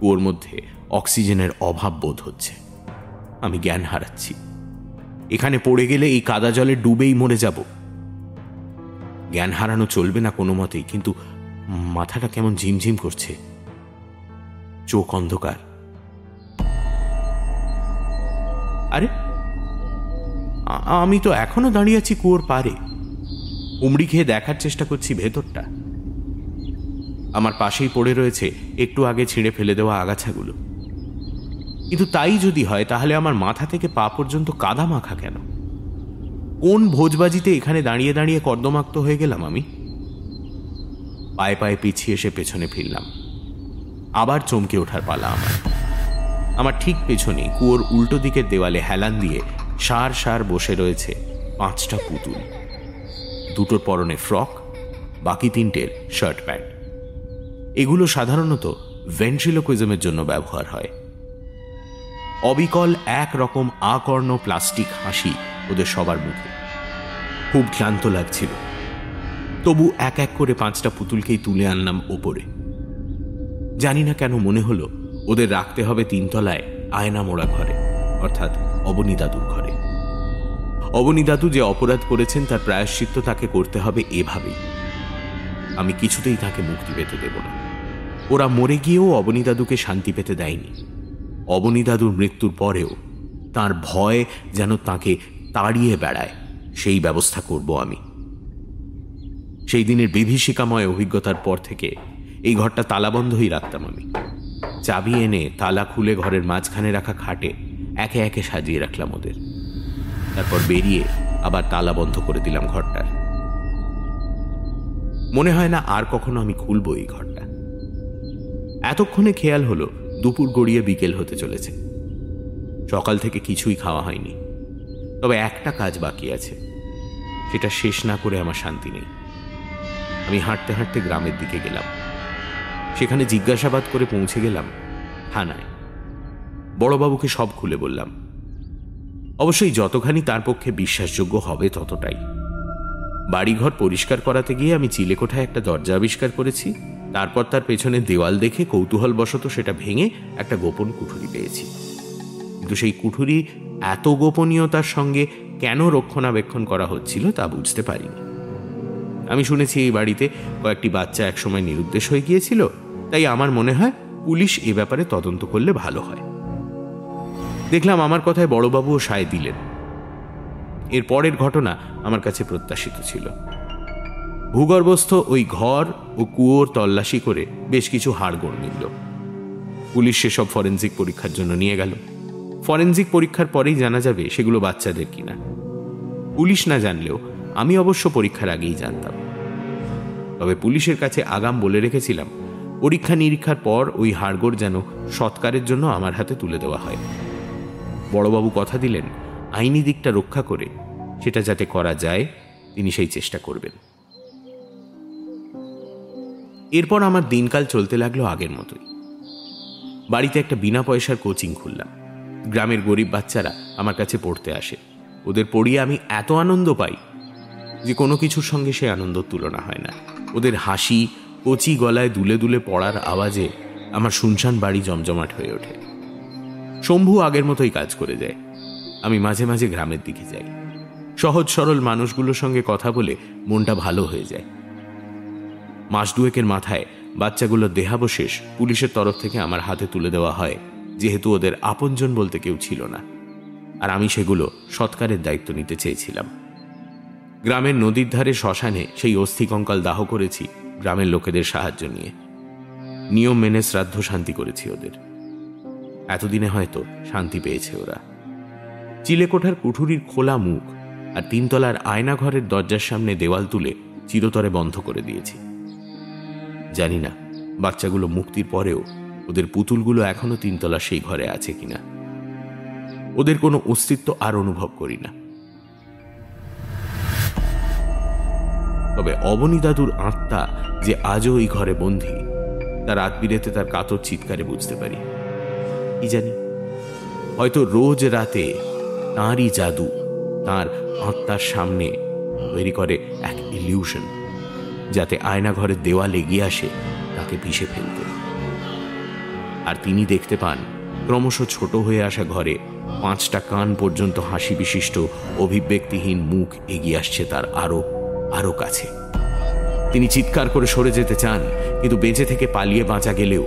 S2: কুয়োর মধ্যে অক্সিজেনের অভাব বোধ হচ্ছে। আমি জ্ঞান হারাচ্ছি। এখানে পড়ে গেলে এই কাদা জলে ডুবেই মরে যাব। জ্ঞান হারানো চলবে না কোনো মতেই, কিন্তু মাথাটা কেমন ঝিমঝিম করছে। চোখ অন্ধকার। আরে আমি তো এখনও দাঁড়িয়ে আছি কুয়োর পারে উমড়ি খেয়ে দেখার চেষ্টা করছি ভেতরটা। আমার পাশেই পড়ে রয়েছে একটু আগে ছিঁড়ে ফেলে দেওয়া আগাছাগুলো। কিন্তু তাই যদি হয়, তাহলে আমার মাথা থেকে পা পর্যন্ত কাদা মাখা কেন? কোন ভোজবাজিতে এখানে দাঁড়িয়ে দাঁড়িয়ে কর্দমাক্ত হয়ে গেলাম আমি? পায়ে পায়ে পিছিয়ে এসে পেছনে ফিরলাম। আবার চমকে ওঠার পালা আমার। আমার ঠিক পেছনে কুয়োর উল্টো দিকের দেওয়ালে হেলান দিয়ে সার সার বসে রয়েছে পাঁচটা পুতুল। দুটোর পরনে ফ্রক, বাকি তিনটের শার্ট প্যান্ট। এগুলো সাধারণত ভেন্ট্রিলোকুইজমের জন্য ব্যবহার হয়। অবিকল এক রকম আকর্ণ প্লাস্টিক হাসি ওদের সবার মুখে। খুব ক্লান্ত লাগছিল। তবু এক এক করে পাঁচটা পুতুলকেই তুলে আনলাম ওপরে। জানি না কেন মনে হলো ওদের রাখতে হবে তিনতলায় আয়না মোড়া ঘরে, অর্থাৎ অবনী দাদুর ঘরে। অবনী দাদু যে অপরাধ করেছেন তার প্রায়শ্চিত্ত তাকে করতে হবে এভাবেই। আমি কিছুতেই তাকে মুক্তি পেতে দেব না। ওরা মরে গিয়েও অবনী দাদুকে শান্তি পেতে দেয়নি। অবনী দাদুর মৃত্যুর পরেও তার ভয় যেন তাকে তাড়িয়ে বেড়ায়, সেই ব্যবস্থা করব আমি। সেই দিনের বিভীষিকাময় অভিজ্ঞতার পর থেকে এই ঘরটা তালাবন্ধই রাখতাম আমি। চাবি এনে তালা খুলে ঘরের মাঝখানে রাখা খাটে একে একে সাজিয়ে রাখলাম ওদের। তারপর বেরিয়ে আবার তালা বন্ধ করে দিলাম ঘরটার। মনে হয় না আর কখনো আমি খুলবো এই ঘরটা। এতক্ষণে খেয়াল হলো দুপুর গড়িয়ে বিকেল হতে চলেছে। সকাল থেকে কিছুই খাওয়া হয়নি। তবে একটা কাজ বাকি আছে। সেটা শেষ না করে আমার শান্তি নেই। আমি হাঁটতে হাঁটতে গ্রামের দিকে গেলাম। সেখানে জিজ্ঞাসাবাদ করে পৌঁছে গেলাম থানায়। বড়বাবুকে সব খুলে বললাম। অবশ্যই যতখানি তার পক্ষে বিশ্বাসযোগ্য হবে ততটাই। বাড়িঘর পরিষ্কার করাতে গিয়ে আমি চিলেকোঠায় একটা দরজা আবিষ্কার করেছি। তারপর তার পেছনে দেওয়াল দেখে কৌতূহলবশত সেটা ভেঙে একটা গোপন কুঠুরি পেয়েছি। কিন্তু সেই কুঠুরি এত গোপনীয়তার সঙ্গে কেন রক্ষণাবেক্ষণ করা হচ্ছিল তা বুঝতে পারিনি। আমি শুনেছি এই বাড়িতে কয়েকটি বাচ্চা একসময় নিরুদ্দেশ হয়ে গিয়েছিল, তাই আমার মনে হয় পুলিশ এ ব্যাপারে তদন্ত করলে ভালো হয়। দেখলাম আমার কথায় বড়বাবুও সায় দিলেন। এর পরের ঘটনা আমার কাছে প্রত্যাশিত ছিল। ভূগর্ভস্থ ওই ঘর ও কুয়োর তল্লাশি করে বেশ কিছু হাড়গোড় মিলল পুলিশ সেসব ফরেন্সিক পরীক্ষার জন্য নিয়ে গেল। ফরেন্সিক পরীক্ষার পরেই জানা যাবে সেগুলো বাচ্চাদের কিনা। পুলিশ না জানলেও আমি অবশ্য পরীক্ষার আগেই জানতাম। তবে পুলিশের কাছে আগাম বলে রেখেছিলাম, পরীক্ষা নিরীক্ষার পর ওই হাড়গোড় যেন সৎকারের জন্য আমার হাতে তুলে দেওয়া হয়। বড়বাবু কথা দিলেন, আইনি দিকটা রক্ষা করে, সেটা যাতে করা যায়, তিনি সেই চেষ্টা করবেন। এরপর আমার দিনকাল চলতে লাগল আগের মতোই। বাড়িতে একটা বিনা পয়সার কোচিং খুললাম। গ্রামের গরিব বাচ্চারা আমার কাছে পড়তে আসে। ওদের পড়িয়ে আমি এত আনন্দ পাই যে কোনো কিছুর সঙ্গে সে আনন্দ তুলনা হয় না। ওদের হাসি, কচি গলায় দুলে দুলে পড়ার আওয়াজে আমার শুনশান বাড়ি জমজমাট হয়ে ওঠে। শম্ভু আগের মতোই কাজ করে যায়। আমি মাঝে মাঝে গ্রামের দিকে যাই। সহজ সরল মানুষগুলোর সঙ্গে কথা বলে মনটা ভালো হয়ে যায়। মাস দুয়েকের মাথায় বাচ্চাগুলোর দেহাবশেষ পুলিশের তরফ থেকে আমার হাতে তুলে দেওয়া হয়, যেহেতু ওদের আপনজন বলতে কেউ ছিল না। আর আমি সেগুলো সৎকারের দায়িত্ব নিতে চেয়েছিলাম। গ্রামের নদীর ধারে শ্মশানে সেই অস্থি কঙ্কাল দাহ করেছি গ্রামের লোকেদের সাহায্য নিয়ে। নিয়ম মেনে শ্রাদ্ধ শান্তি করেছি ওদের। এতদিনে হয়তো শান্তি পেয়েছে ওরা। চিলেকোঠার কুঠুরির খোলা মুখ আর তিনতলার আয়নাঘরের দরজার সামনে দেওয়াল তুলে চিরতরে বন্ধ করে দিয়েছি। জানি না, বাচ্চাগুলো মুক্তির পরেও ওদের পুতুলগুলো এখনও তিনতলা সেই ঘরে আছে কিনা। ওদের কোনো অস্তিত্ব আর অনুভব করি না। তবে অবনী দাদুর আত্মা যে আজও ওই ঘরে বন্দী, তার রাত বিরেতে তার কাতর চিৎকারে বুঝতে পারি। কি জানি? হয়তো রোজ রাতে তাঁরই জাদু তার আত্মার সামনে তৈরি করে এক ইলিউশন যাতে আয়না ঘরের দেওয়াল এগিয়ে আসে, তাকে পিষে ফেলতে। আর তিনি দেখতে পান, ক্রমশ ছোট হয়ে আসা ঘরে পাঁচটা কান পর্যন্ত হাসি বিশিষ্ট অভিব্যক্তিহীন মুখ এগিয়ে আসছে তার আরও আরও কাছে। তিনি চিৎকার করে সরে যেতে চান, কিন্তু বেঁচে থেকে পালিয়ে বাঁচা গেলেও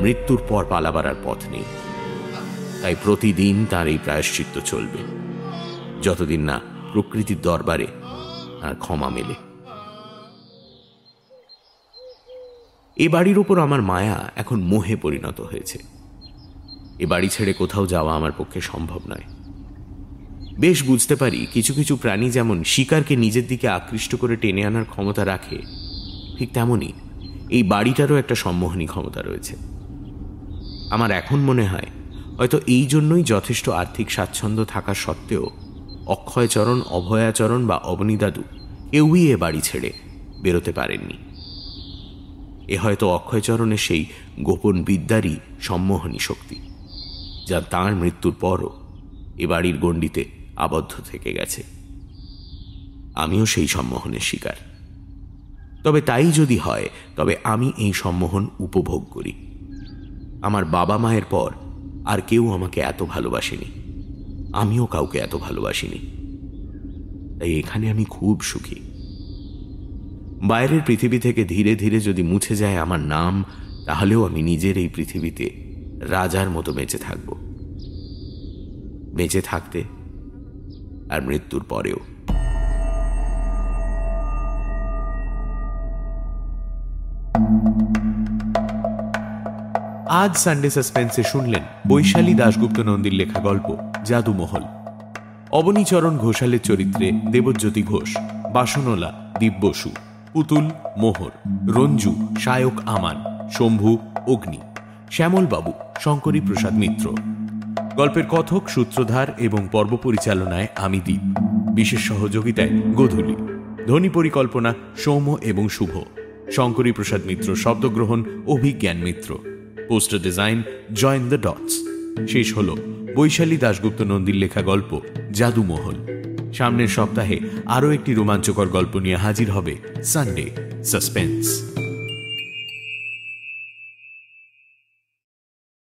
S2: মৃত্যুর পর পালাবার আর পথ নেই। তাই প্রতিদিন তার এই প্রায়শ্চিত্ত চলবে। যতদিন না প্রকৃতির দরবারে তার ক্ষমা মেলে। এ বাড়ির ওপর আমার মায়া এখন মোহে পরিণত হয়েছে। এ বাড়ি ছেড়ে কোথাও যাওয়া আমার পক্ষে সম্ভব নয়। বেশ বুঝতে পারি কিছু কিছু প্রাণী যেমন শিকারকে নিজের দিকে আকৃষ্ট করে টেনে আনার ক্ষমতা রাখে, ঠিক তেমনই এই বাড়িটারও একটা সম্মোহনী ক্ষমতা রয়েছে। আমার এখন মনে হয় হয়তো এই জন্যই যথেষ্ট আর্থিক স্বাচ্ছন্দ্য থাকা সত্ত্বেও অক্ষয়চরণ, অভয়াচরণ বা অবনীদাদু কেউই এ বাড়ি ছেড়ে বেরোতে পারেননি। এ হয়তো অক্ষয়চরণের সেই গোপন বিদ্যারই সম্মোহনী শক্তি, যা তাঁর মৃত্যুর পরও এ বাড়ির গণ্ডিতে আবদ্ধ থেকে গেছে। আমিও সেই সম্মোহনের শিকার। তবে তাই যদি হয়, তবে আমি এই সম্মোহন উপভোগ করি। আমার বাবা মায়ের পর আর কেউ আমাকে এত ভালোবাসেনি। আমিও কাউকে এত ভালোবাসিনি। তাই এখানে আমি খুব সুখী। বাইরের পৃথিবী থেকে ধীরে ধীরে যদি মুছে যায় আমার নাম, তাহলেও আমি নিজের এই পৃথিবীতে রাজার মতো বেঁচে থাকব। বেঁচে থাকতে আর মৃত্যুর পরেও। আজ সানডে সাসপেন্সে শুনলেন বৈশালী দাশগুপ্ত নন্দীর লেখা গল্প, জাদুমহল। অবনীচরণ ঘোষালের চরিত্রে দেবজ্যোতি ঘোষ, বাসনলা দীপ বসু পুতুল মোহর, রঞ্জু, শায়ক আমান, শম্ভু, অগ্নি, শ্যামলবাবু, শঙ্করী প্রসাদ মিত্র। গল্পের কথক, সূত্রধার এবং পর্ব পরিচালনায় আমি দ্বীপ বিশেষ সহযোগিতায় গোধূলি। ধ্বনি পরিকল্পনা সৌম্য এবং শুভ। Shankari Prasad Mitra শব্দগ্রহণ Abhigyan Mitra. Poster design join the dots. শেষ হল বৈশালী দাশগুপ্ত নন্দীর লেখা গল্প, জাদুমহল। সামনের সপ্তাহে আরও একটি রোমাঞ্চকর গল্প নিয়ে হাজির হবে সানডে সাসপেন্স